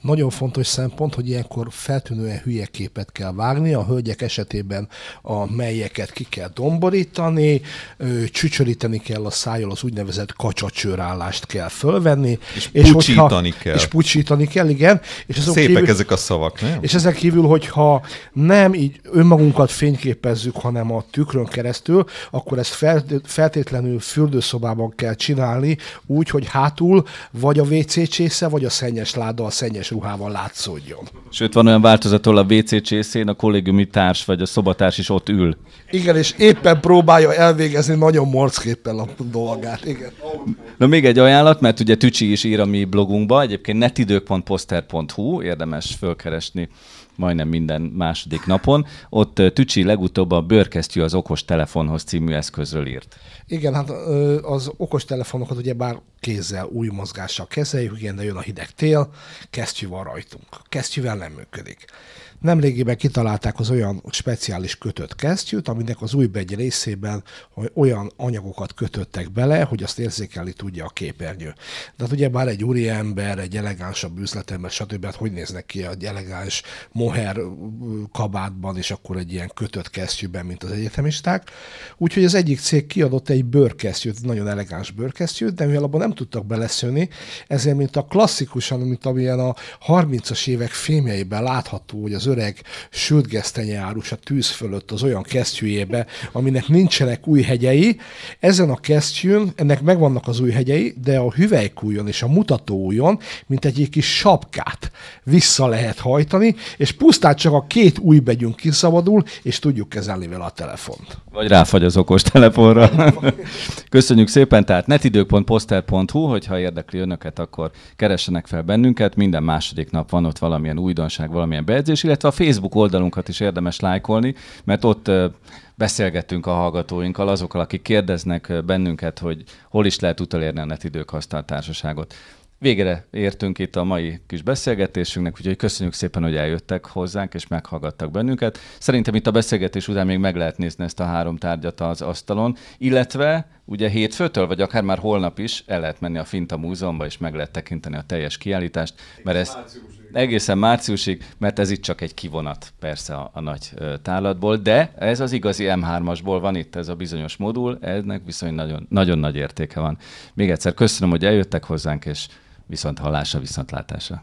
Nagyon fontos szempont, hogy ilyenkor feltűnően hülye képet kell vágni, a hölgyek esetében a melyeket ki kell domborítani, csücsöríteni kell a szájjal, az úgynevezett kacsacsőrállást kell fölvenni. És, és pucsítani hogyha, kell. És pucsítani kell, igen. És azok Szépek kívül, ezek a szavak, nem? És ezek kívül, hogyha nem így önmagunkat fényképezzük, hanem a tükrön keresztül, akkor ezt feltétlenül fürdőszobában kell csinálni, úgy, hogy hátul vagy a WC csésze, vagy a szennyes láda, a szennyes ruhával látszódjon. Sőt, van olyan változat, ahol a WC csészén a kollégiumi társ vagy a szobatárs is ott ül. Igen, és éppen próbálja elvégezni nagyon morcképpen a dolgát. Igen. Na még egy ajánlat, mert ugye Tücsi is ír a mi blogunkba, egyébként netidők.poster.hu, érdemes fölkeresni majdnem minden második napon. Ott Tücsi legutóbb a Bőrkesztyű az okos telefonhoz című eszközről írt. Igen, hát az okos telefonokat ugye bár kézzel, új mozgással kezeljük, igen, de jön a hideg tél, kesztyű van rajtunk. Kesztyűvel nem működik. Nemrégiben kitalálták az olyan speciális kötött kesztyűt, aminek az új begy részében olyan anyagokat kötöttek bele, hogy azt érzékelni tudja a képernyő. De hát ugye bár egy úri ember, egy elegánsabb üzletember, stb. Hát hogy néznek ki egy elegáns moher kabátban, és akkor egy ilyen kötött kesztyűben, mint az egyetemisták. Úgyhogy az egyik cég kiadott egy bőrkesztyűt, nagyon elegáns bőrkesztyűt, de mivel abban nem tudtak beleszőni, ezért mint a klasszikusan, mint amilyen a 30-as évek filmjeiben látható, hogy az öreg sült árus a tűz fölött az olyan kesztyűjébe, aminek nincsenek új hegyei. Ezen a kesztyűn, ennek megvannak az új hegyei, de a hüvelykújon és a mutatóújon, mint egy kis sapkát vissza lehet hajtani, és pusztán csak a két új begyünk kiszabadul, és tudjuk kezelni vele a telefont. Vagy ráfagy az okos telefonra. Köszönjük szépen, tehát netidők.poster.hu, hogyha érdekli önöket, akkor keressenek fel bennünket. Minden második nap van ott valamilyen újdonság, valamilyen bejegyzés, illetve a Facebook oldalunkat is érdemes lájkolni, mert ott beszélgettünk a hallgatóinkkal, azokkal, akik kérdeznek bennünket, hogy hol is lehet utolérni a netidők társaságot. Végre értünk itt a mai kis beszélgetésünknek, úgyhogy köszönjük szépen, hogy eljöttek hozzánk és meghallgattak bennünket. Szerintem itt a beszélgetés után még meg lehet nézni ezt a három tárgyat az asztalon, illetve ugye hétfőtől, vagy akár már holnap is el lehet menni a Finta Múzeumban, és meg lehet tekinteni a teljes kiállítást, mert ez egészen márciusig, mert ez itt csak egy kivonat persze a, a nagy tárlatból, de ez az igazi M3-asból van itt ez a bizonyos modul, ennek viszont nagyon, nagyon nagy értéke van. Még egyszer köszönöm, hogy eljöttek hozzánk, és viszont hallásra, viszontlátásra.